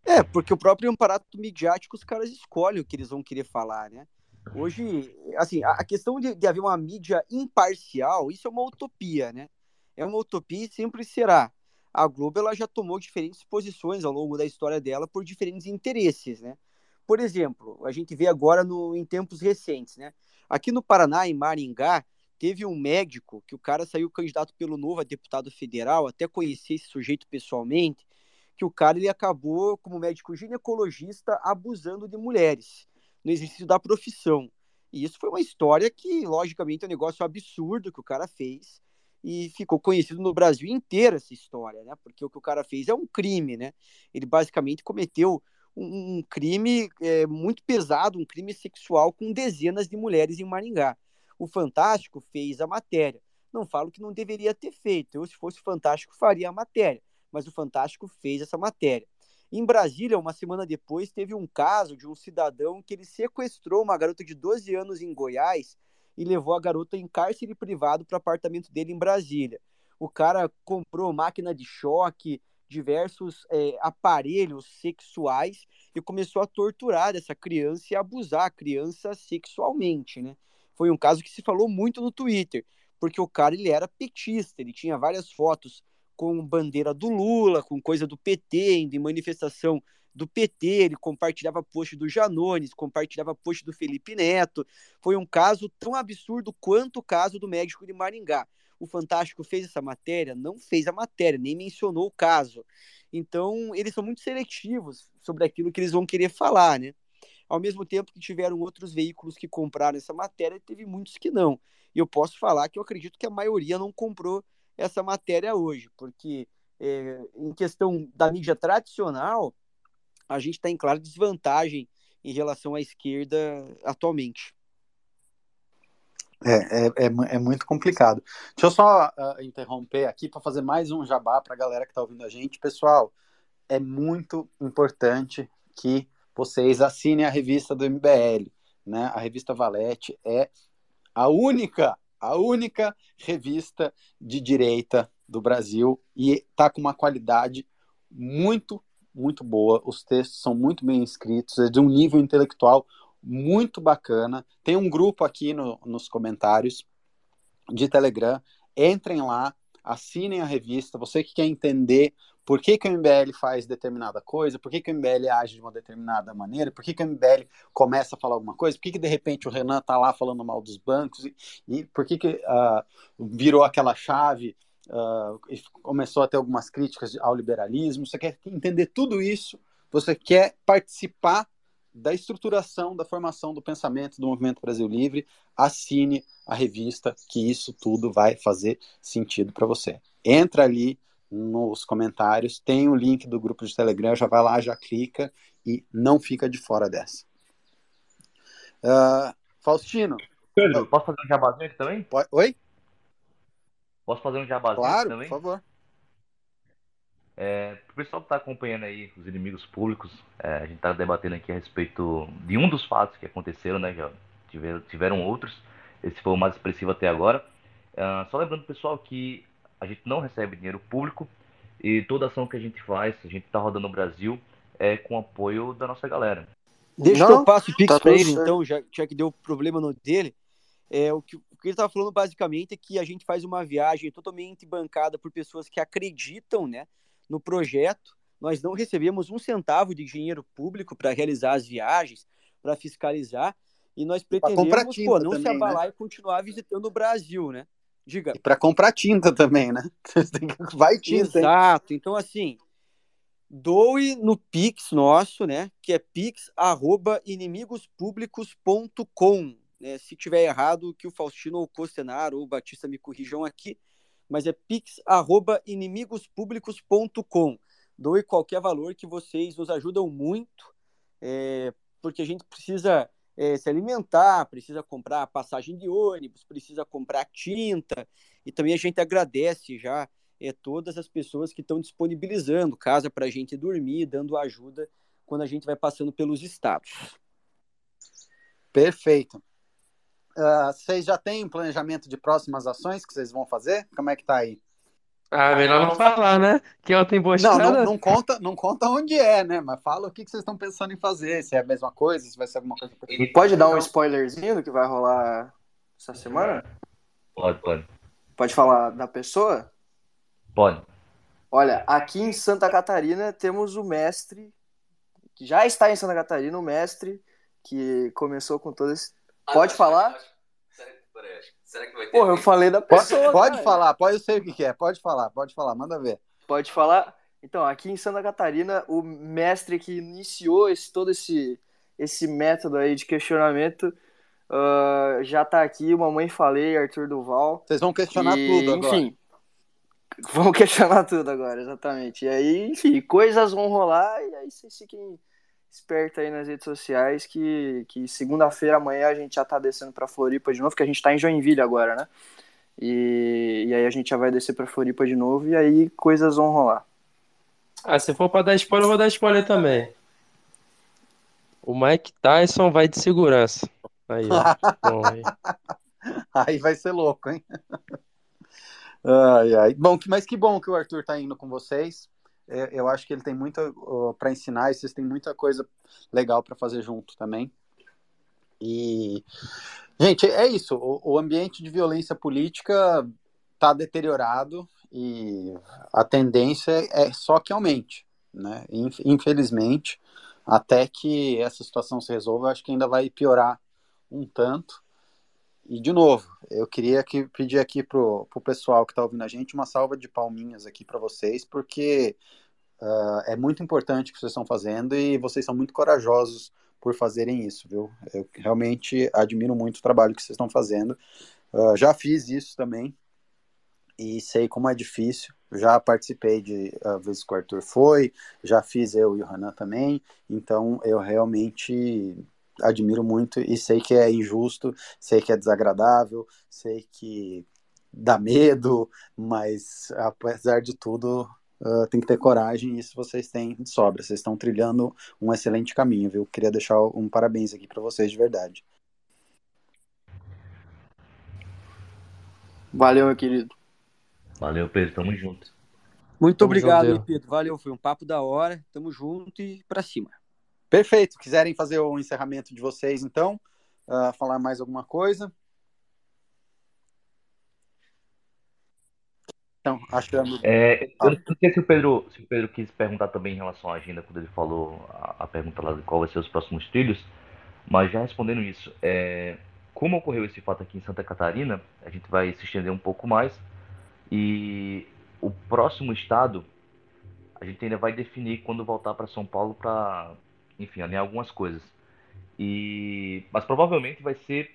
É, porque o próprio aparato midiático, os caras escolhem o que eles vão querer falar, né? Hoje, assim, a, questão de, de haver uma mídia imparcial, isso é uma utopia, né? É uma utopia e sempre será. A Globo ela já tomou diferentes posições ao longo da história dela por diferentes interesses, né? Por exemplo, a gente vê agora no, em tempos recentes, né? Aqui no Paraná, em Maringá, Teve um médico que o cara saiu candidato pelo Novo a deputado federal, até conheci esse sujeito pessoalmente, que o cara ele acabou, como médico ginecologista, abusando de mulheres no exercício da profissão. E isso foi uma história que, logicamente, é um negócio absurdo que o cara fez e ficou conhecido no Brasil inteiro essa história, né? Porque o que o cara fez é um crime, né? Ele basicamente cometeu um, crime é, muito pesado, um crime sexual com dezenas de mulheres em Maringá. O Fantástico fez a matéria. Não falo que não deveria ter feito. Eu, se fosse Fantástico, faria a matéria. Mas o Fantástico fez essa matéria. Em Brasília, uma semana depois, teve um caso de um cidadão que ele sequestrou uma garota de 12 anos em Goiás e levou a garota em cárcere privado para o apartamento dele em Brasília. O cara comprou máquina de choque, diversos é, aparelhos sexuais e começou a torturar essa criança e abusar a criança sexualmente, né? Foi um caso que se falou muito no Twitter, porque o cara ele era petista, ele tinha várias fotos com bandeira do Lula, com coisa do PT, de manifestação do PT, ele compartilhava post do Janones, compartilhava post do Felipe Neto. Foi um caso tão absurdo quanto o caso do médico de Maringá. O Fantástico fez essa matéria? Não fez a matéria, nem mencionou o caso. Então, eles são muito seletivos sobre aquilo que eles vão querer falar, né? Ao mesmo tempo que tiveram outros veículos que compraram essa matéria, teve muitos que não. E eu posso falar que eu acredito que a maioria não comprou essa matéria hoje, porque é, em questão da mídia tradicional, a gente está em clara desvantagem em relação à esquerda atualmente. É, é, é, é muito complicado. Deixa eu só uh, interromper aqui para fazer mais um jabá para a galera que está ouvindo a gente. Pessoal, é muito importante que vocês assinem a revista do MBL. Né? A revista Valete é a única, a única revista de direita do Brasil e está com uma qualidade muito, muito boa. Os textos são muito bem escritos, é de um nível intelectual muito bacana. Tem um grupo aqui no, nos comentários de Telegram. Entrem lá, assinem a revista. Você que quer entender por que, que o MBL faz determinada coisa, por que, que o MBL age de uma determinada maneira, por que, que o MBL começa a falar alguma coisa, por que, que de repente o Renan tá lá falando mal dos bancos, e, e por que, que uh, virou aquela chave uh, e começou a ter algumas críticas ao liberalismo. Você quer entender tudo isso, você quer participar da estruturação, da formação do pensamento do Movimento Brasil Livre, assine a revista, que isso tudo vai fazer sentido para você. Entra ali nos comentários, tem o link do grupo de Telegram, já vai lá, já clica e não fica de fora dessa. Uh, Faustino. Pedro, posso fazer um jabazinho aqui também? Oi? Posso fazer um jabazinho claro, também? por favor. É, o pessoal que está acompanhando aí os inimigos públicos, é, a gente está debatendo aqui a respeito de um dos fatos que aconteceram, né? Já tiveram, tiveram outros. Esse foi o mais expressivo até agora. É, só lembrando, pessoal, que a gente não recebe dinheiro público e toda ação que a gente faz, a gente está rodando no Brasil, é com apoio da nossa galera. Deixa não, que eu passo o Pix tá para ele, certo. então, já, já que deu problema no dele. É, o, que, o que ele estava falando basicamente é que a gente faz uma viagem totalmente bancada por pessoas que acreditam, né? no projeto. Nós não recebemos um centavo de dinheiro público para realizar as viagens, para fiscalizar, e nós pretendemos pô, não também, se abalar né? e continuar visitando o Brasil, né? Diga. E para comprar tinta também, né? Vai tinta. Exato. Hein? Então, assim, doe no Pix nosso, né? Que é pix.inimigospublicos.com. Né? Se tiver errado, que o Faustino ou o Costenaro ou o Batista me corrijam aqui mas é pix.inimigospublicos.com. Doe qualquer valor que vocês nos ajudam muito, é, porque a gente precisa é, se alimentar, precisa comprar passagem de ônibus, precisa comprar tinta, e também a gente agradece já é, todas as pessoas que estão disponibilizando casa para a gente dormir, dando ajuda quando a gente vai passando pelos estados. Perfeito. Uh, vocês já têm planejamento de próximas ações que vocês vão fazer? Como é que tá aí? Ah, melhor não falar, né? Que eu tenho boa não, não, não conta, não conta onde é, né? Mas fala o que, que vocês estão pensando em fazer, se é a mesma coisa, se vai ser alguma coisa. E pode dar um spoilerzinho do que vai rolar essa semana? Pode, pode. Pode falar da pessoa? Pode. Olha, aqui em Santa Catarina temos o mestre, que já está em Santa Catarina, o mestre que começou com todo esse Pode falar? Será que vai ter? Porra, eu falei da pessoa. Pode, pode falar, pode, eu sei o que é. Pode falar, pode falar, manda ver. Pode falar. Então, aqui em Santa Catarina, o mestre que iniciou esse, todo esse, esse método aí de questionamento uh, já tá aqui. Mamãe Falei, Arthur Duval. Vocês vão questionar e, tudo agora. Enfim, vão questionar tudo agora, exatamente. E aí, enfim, coisas vão rolar e aí vocês fiquem esperto aí nas redes sociais que, que segunda-feira amanhã a gente já tá descendo para Floripa de novo, que a gente tá em Joinville agora, né? E, e aí a gente já vai descer para Floripa de novo e aí coisas vão rolar. Ah, se for para dar spoiler, eu vou dar spoiler também. O Mike Tyson vai de segurança. Aí, Bom, aí. aí vai ser louco, hein? Ai, ai. Bom, mas que bom que o Arthur tá indo com vocês. É, eu acho que ele tem muita uh, para ensinar e vocês têm muita coisa legal para fazer junto também. E, gente, é isso. O, o ambiente de violência política está deteriorado e a tendência é só que aumente, né? Infelizmente, até que essa situação se resolva, acho que ainda vai piorar um tanto. E de novo, eu queria que, pedir aqui pro, pro pessoal que está ouvindo a gente uma salva de palminhas aqui para vocês, porque uh, é muito importante o que vocês estão fazendo e vocês são muito corajosos por fazerem isso, viu? Eu realmente admiro muito o trabalho que vocês estão fazendo. Uh, já fiz isso também e sei como é difícil. Já participei de uh, vezes que o Arthur foi, já fiz eu e o Hanan também, então eu realmente admiro muito e sei que é injusto, sei que é desagradável, sei que dá medo, mas apesar de tudo, uh, tem que ter coragem, e isso vocês têm de sobra. Vocês estão trilhando um excelente caminho, viu? Queria deixar um parabéns aqui para vocês de verdade. Valeu, meu querido. Valeu, Pedro. Tamo junto. Muito Tamo obrigado, junto, Pedro. Valeu, foi um papo da hora. Tamo junto e para cima. Perfeito. Quiserem fazer o encerramento de vocês, então, uh, falar mais alguma coisa? Então, achando. É, eu não sei se o, Pedro, se o Pedro quis perguntar também em relação à agenda, quando ele falou a, a pergunta lá de qual vai ser os próximos trilhos, mas já respondendo isso, é, como ocorreu esse fato aqui em Santa Catarina, a gente vai se estender um pouco mais e o próximo estado a gente ainda vai definir quando voltar para São Paulo para, enfim, alinhar algumas coisas. E mas provavelmente vai ser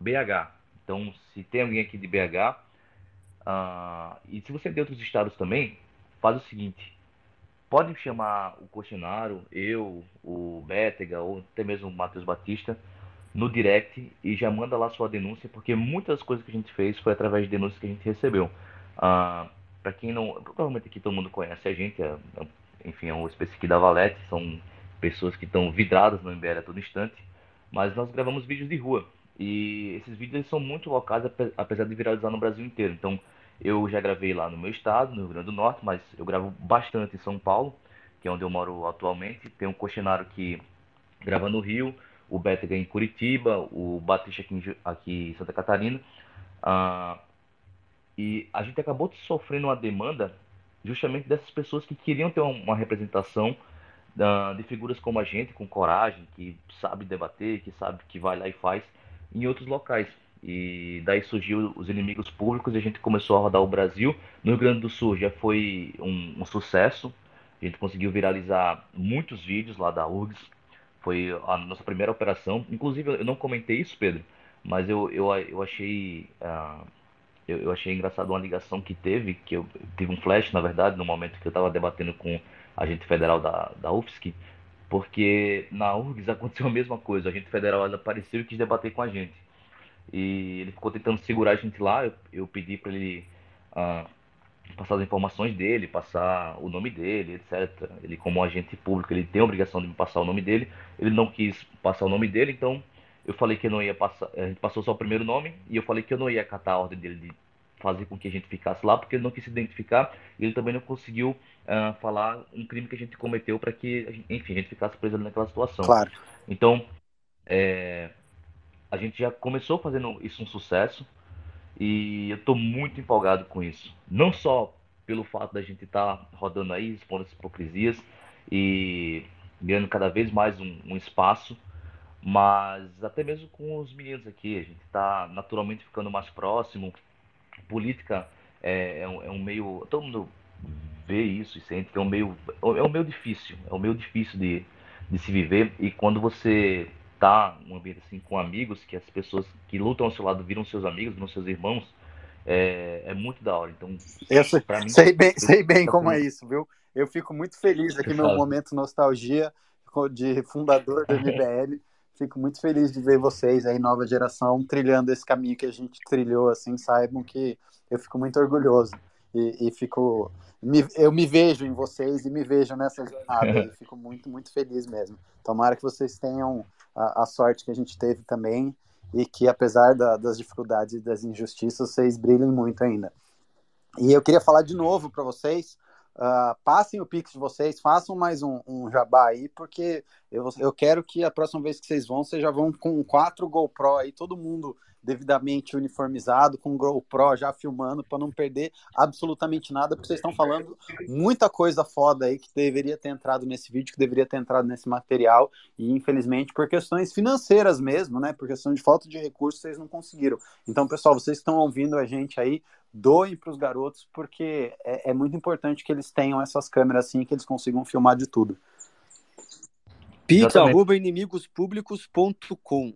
BH. Então, se tem alguém aqui de BH, uh, e se você é de outros estados também, faz o seguinte: pode chamar o Coxinaro, eu, o Bétega ou até mesmo o Matheus Batista no direct e já manda lá sua denúncia, porque muitas coisas que a gente fez foi através de denúncias que a gente recebeu. Uh, para quem não. Provavelmente aqui todo mundo conhece a gente, é, é, enfim, é um aqui da Valete, são pessoas que estão vidradas no MBL a todo instante, mas nós gravamos vídeos de rua. E esses vídeos são muito locais, apesar de viralizar no Brasil inteiro. Então, eu já gravei lá no meu estado, no Rio Grande do Norte, mas eu gravo bastante em São Paulo, que é onde eu moro atualmente. Tem um cochenário que grava no Rio, o Bétega em Curitiba, o Batista aqui em, aqui em Santa Catarina. Ah, e a gente acabou sofrendo uma demanda justamente dessas pessoas que queriam ter uma representação de figuras como a gente, com coragem, que sabe debater, que sabe que vai lá e faz em outros locais. E daí surgiu os inimigos públicos e a gente começou a rodar o Brasil. No Rio Grande do Sul já foi um, um sucesso. A gente conseguiu viralizar muitos vídeos lá da URGS foi a nossa primeira operação. Inclusive, eu não comentei isso, Pedro, mas eu, eu, eu achei. Uh, eu, eu, achei engraçado uma ligação que teve, que eu tive um flash, na verdade, no momento que eu estava debatendo com agente federal da, da UFSC, porque na URGS aconteceu a mesma coisa. A agente federal apareceu e quis debater com a gente. E ele ficou tentando segurar a gente lá. Eu, eu pedi para ele uh, passar as informações dele, passar o nome dele, etc. Ele, como agente público, ele tem a obrigação de me passar o nome dele. Ele não quis passar o nome dele, então eu falei que eu não ia passar. A gente passou só o primeiro nome e eu falei que eu não ia acatar a ordem dele de fazer com que a gente ficasse lá, porque ele não quis se identificar e ele também não conseguiu uh, falar um crime que a gente cometeu para que, enfim, a gente ficasse preso naquela situação. Claro. Então, é, a gente já começou fazendo isso um sucesso. E eu estou muito empolgado com isso. Não só pelo fato da gente estar tá rodando aí, expondo essas hipocrisias e ganhando cada vez mais um, um espaço, mas até mesmo com os meninos aqui. A gente está naturalmente ficando mais próximo. Política é, é, um, é, um, meio. Todo mundo vê isso e que é um meio. É um meio difícil. É um meio difícil de, de se viver. E quando você estar num ambiente assim com amigos, que as pessoas que lutam ao seu lado viram seus amigos, viram seus irmãos, é, é muito da hora. Então, eu sei, mim, sei bem, sei bem como é isso, viu? Eu fico muito feliz aqui no momento nostalgia de fundador do MBL. Fico muito feliz de ver vocês aí, nova geração, trilhando esse caminho que a gente trilhou, assim, saibam que eu fico muito orgulhoso e, e fico me, eu me vejo em vocês e me vejo nessa jornada e fico muito, muito feliz mesmo. Tomara que vocês tenham a, a sorte que a gente teve também e que, apesar da, das dificuldades e das injustiças, vocês brilhem muito ainda. E eu queria falar de novo para vocês. Uh, passem o Pix de vocês, façam mais um, um jabá aí, porque eu, eu quero que a próxima vez que vocês vão, vocês já vão com quatro GoPro aí, todo mundo devidamente uniformizado, com GoPro já filmando, para não perder absolutamente nada, porque vocês estão falando muita coisa foda aí que deveria ter entrado nesse vídeo, que deveria ter entrado nesse material, e infelizmente por questões financeiras mesmo, né, por questão de falta de recursos, vocês não conseguiram. Então, pessoal, vocês estão ouvindo a gente aí, doem para os garotos, porque é, é muito importante que eles tenham essas câmeras assim, que eles consigam filmar de tudo. pix.inimigospublicos.com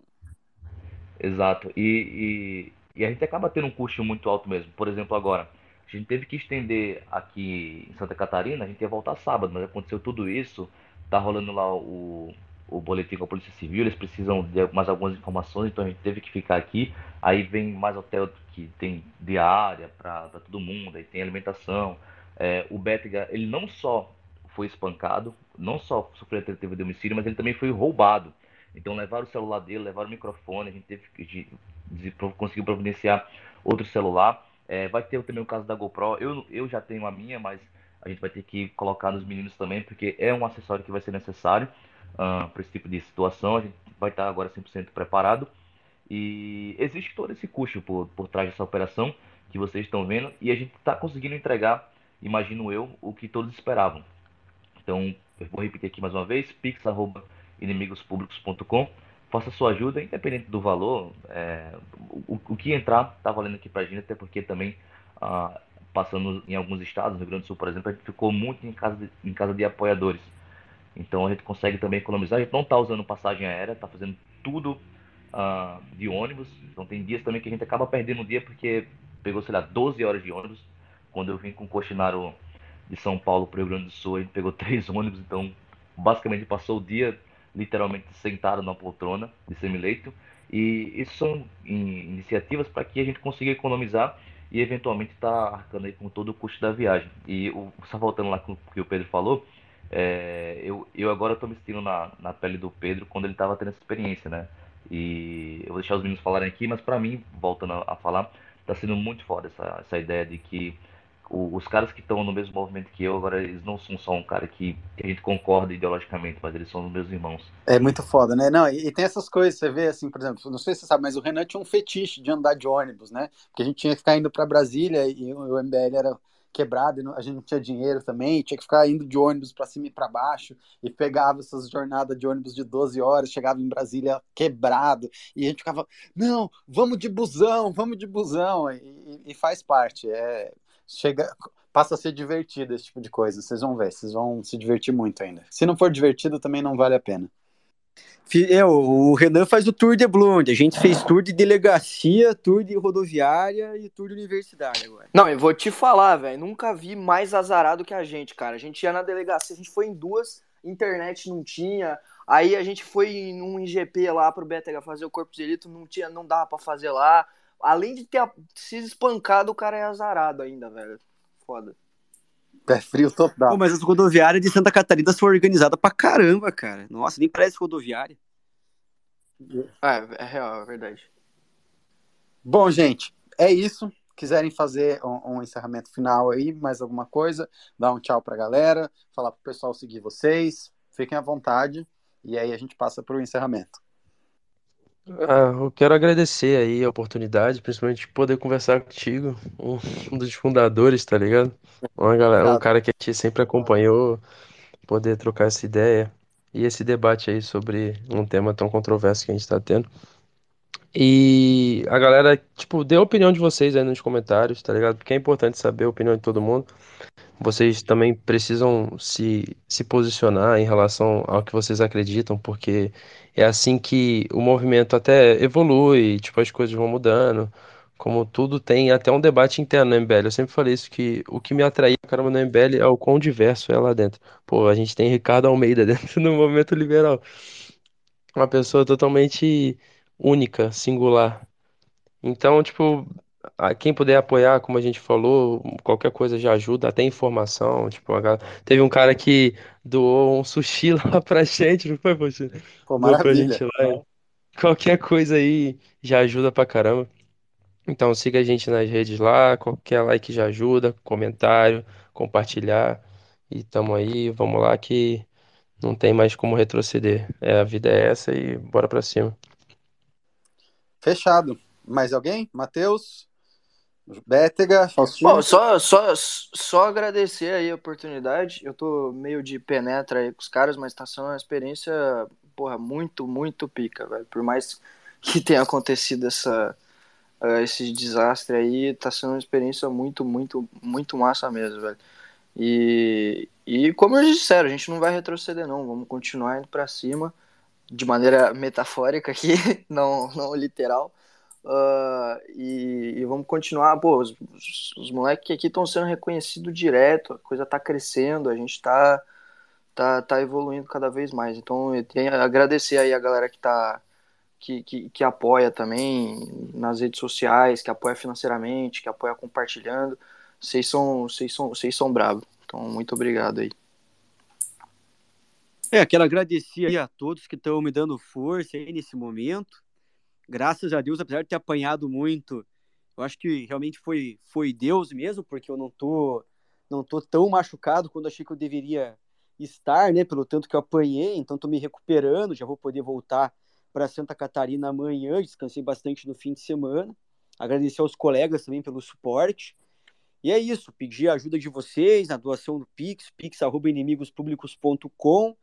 Exato. E, e, e, a gente acaba tendo um custo muito alto mesmo. Por exemplo, agora, a gente teve que estender aqui em Santa Catarina, a gente ia voltar sábado, mas aconteceu tudo isso. Tá rolando lá o, o boletim com a Polícia Civil, eles precisam de mais algumas informações, então a gente teve que ficar aqui. Aí vem mais hotel que tem diária para todo mundo, aí tem alimentação. É, o Bétega, ele não só foi espancado, não só sofreu tentativa de homicídio, mas ele também foi roubado. Então levaram o celular dele, levaram o microfone, a gente teve de, de, conseguiu providenciar outro celular. É, vai ter também o caso da GoPro. Eu, eu já tenho a minha, mas a gente vai ter que colocar nos meninos também, porque é um acessório que vai ser necessário uh, para esse tipo de situação. A gente vai estar agora 100% preparado. E existe todo esse custo por, por trás dessa operação que vocês estão vendo e a gente está conseguindo entregar, imagino eu, o que todos esperavam. Então, eu vou repetir aqui mais uma vez, pix.inimigospublicos.com faça sua ajuda, independente do valor, é, o, o, que entrar está valendo aqui para a gente, até porque também, ah, passando em alguns estados, no Rio Grande do Sul, por exemplo, a gente ficou muito em casa de, em casa de apoiadores. Então a gente consegue também economizar. A gente não está usando passagem aérea, está fazendo tudo uh, de ônibus. Então tem dias também que a gente acaba perdendo um dia porque pegou, sei lá, 12 horas de ônibus. Quando eu vim com o Coxinaro de São Paulo para o Rio Grande do Sul, a gente pegou três ônibus. Então basicamente passou o dia literalmente sentado na poltrona de semileito. E isso são iniciativas para que a gente consiga economizar e eventualmente estar tá arcando aí com todo o custo da viagem. E o, só voltando lá com o que o Pedro falou, é, eu, eu agora estou me sentindo na, na pele do Pedro quando ele estava tendo essa experiência, né? E eu vou deixar os meninos falarem aqui, mas para mim, voltando a, a falar, está sendo muito foda essa, essa ideia de que o, os caras que estão no mesmo movimento que eu, agora eles não são só um cara que, a gente concorda ideologicamente, mas eles são meus irmãos. É muito foda, né? Não, e, e, tem essas coisas, você vê assim, por exemplo, não sei se você sabe, mas o Renan tinha um fetiche de andar de ônibus, né? Porque a gente tinha que ficar indo para Brasília e o MBL era quebrado, a gente não tinha dinheiro também, tinha que ficar indo de ônibus para cima e para baixo, e pegava essas jornadas de ônibus de 12 horas, chegava em Brasília quebrado, e a gente ficava, não, vamos de busão, vamos de busão, e, e faz parte, é, chega, passa a ser divertido esse tipo de coisa, vocês vão ver, vocês vão se divertir muito ainda. Se não for divertido, também não vale a pena. É, o Renan faz o tour de Blonde. A gente fez tour de delegacia, tour de rodoviária e tour de universidade agora. Não, eu vou te falar, velho. Nunca vi mais azarado que a gente, cara. A gente ia na delegacia, a gente foi em duas, internet não tinha. Aí a gente foi num IGP lá pro BTH fazer o corpo de delito, não tinha, não dava para fazer lá. Além de ter sido espancado, o cara é azarado ainda, velho. Foda. Pé frio total. Pô, mas as rodoviárias de Santa Catarina foram organizadas pra caramba, cara. Nossa, nem parece rodoviária. Ah, é, é real, é verdade. Bom, gente, é isso. Quiserem fazer um, um, encerramento final aí, mais alguma coisa, dar um tchau pra galera, falar pro pessoal seguir vocês, fiquem à vontade. E aí a gente passa pro encerramento. Ah, eu quero agradecer aí a oportunidade, principalmente de poder conversar contigo, um, um dos fundadores, tá ligado? Uma galera, um cara que a gente sempre acompanhou, poder trocar essa ideia e esse debate aí sobre um tema tão controverso que a gente tá tendo. E a galera, tipo, dê a opinião de vocês aí nos comentários, tá ligado? Porque é importante saber a opinião de todo mundo vocês também precisam se, se posicionar em relação ao que vocês acreditam, porque é assim que o movimento até evolui, tipo, as coisas vão mudando. Como tudo tem até um debate interno no MBL. Eu sempre falei isso, que o que me atraía caramba no MBL é o quão diverso é lá dentro. Pô, a gente tem Ricardo Almeida dentro do movimento liberal. Uma pessoa totalmente única, singular. Então, tipo, quem puder apoiar, como a gente falou, qualquer coisa já ajuda, até informação. Tipo, a... teve um cara que doou um sushi lá pra gente, não foi, poxa? Pô, maravilha. pra gente lá. Qualquer coisa aí já ajuda pra caramba. Então siga a gente nas redes lá, qualquer like já ajuda, comentário, compartilhar. E tamo aí, vamos lá que não tem mais como retroceder. É, a vida é essa e bora pra cima. Fechado. Mais alguém? Matheus? Bétega, Faustinho. Bom, só, só, só agradecer aí a oportunidade. Eu tô meio de penetra aí com os caras, mas tá sendo uma experiência, porra, muito, muito pica, velho. Por mais que tenha acontecido essa, uh, esse desastre aí, tá sendo uma experiência muito, muito, muito massa mesmo, velho. E, e como eles disseram, a gente não vai retroceder não, vamos continuar indo para cima de maneira metafórica aqui, não, não literal. Uh, e, e, vamos continuar. Pô, os, os, moleques aqui estão sendo reconhecidos direto, a coisa está crescendo, a gente está tá, tá evoluindo cada vez mais. Então, eu tenho a agradecer aí a galera que tá. Que, que, que apoia também nas redes sociais, que apoia financeiramente, que apoia compartilhando. vocês são, vocês são, vocês são bravos. Então, muito obrigado aí. É, quero agradecer a todos que estão me dando força aí nesse momento. Graças a Deus, apesar de ter apanhado muito, eu acho que realmente foi, foi Deus mesmo, porque eu não tô, não tô tão machucado quando achei que eu deveria estar, né? Pelo tanto que eu apanhei, então tô me recuperando, já vou poder voltar para Santa Catarina amanhã, descansei bastante no fim de semana. Agradecer aos colegas também pelo suporte. E é isso, pedir a ajuda de vocês na doação do Pix, pix.inimigospublicos.com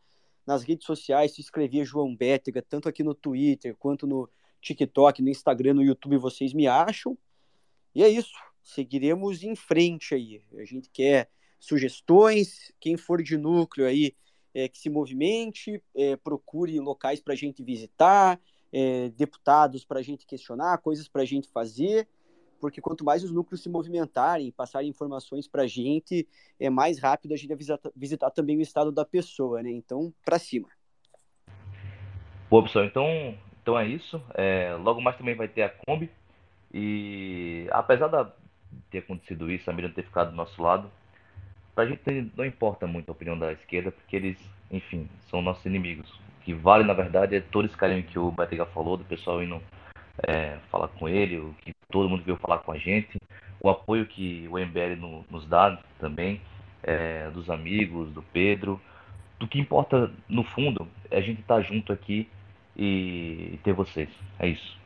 nas redes sociais, se inscrever João Bétega, tanto aqui no Twitter quanto no TikTok, no Instagram, no YouTube, vocês me acham. E é isso. Seguiremos em frente aí. A gente quer sugestões, quem for de núcleo aí, é, que se movimente, é, procure locais para a gente visitar, é, deputados para a gente questionar, coisas para a gente fazer porque quanto mais os núcleos se movimentarem, passarem informações para a gente, é mais rápido a gente visitar, visitar também o estado da pessoa, né? Então, para cima. Boa, pessoal. Então, então é isso. É, logo mais também vai ter a Kombi. E apesar de ter acontecido isso, a Miriam ter ficado do nosso lado, pra gente não importa muito a opinião da esquerda, porque eles, enfim, são nossos inimigos. O que vale, na verdade, é todo esse carinho que o Betega falou, do pessoal indo é, falar com ele, o que todo mundo veio falar com a gente, o apoio que o MBL no, nos dá também, é, dos amigos, do Pedro. Do que importa, no fundo, é a gente estar tá junto aqui e, ter vocês. É isso.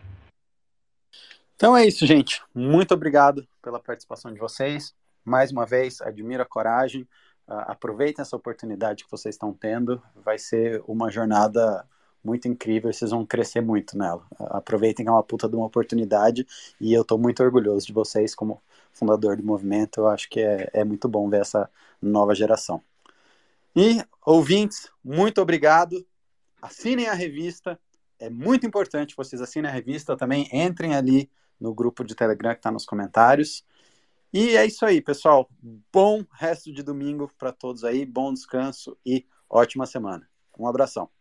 Então é isso, gente. Muito obrigado pela participação de vocês. Mais uma vez, admiro a coragem. Uh, aproveitem essa oportunidade que vocês estão tendo. Vai ser uma jornada muito incrível, vocês vão crescer muito nela. Aproveitem que é uma puta de uma oportunidade e eu estou muito orgulhoso de vocês como fundador do movimento. Eu acho que é, é muito bom ver essa nova geração. E, ouvintes, muito obrigado. Assinem a revista. É muito importante vocês assinem a revista. Também entrem ali no grupo de Telegram que está nos comentários. E é isso aí, pessoal. Bom resto de domingo para todos aí. Bom descanso e ótima semana. Um abração.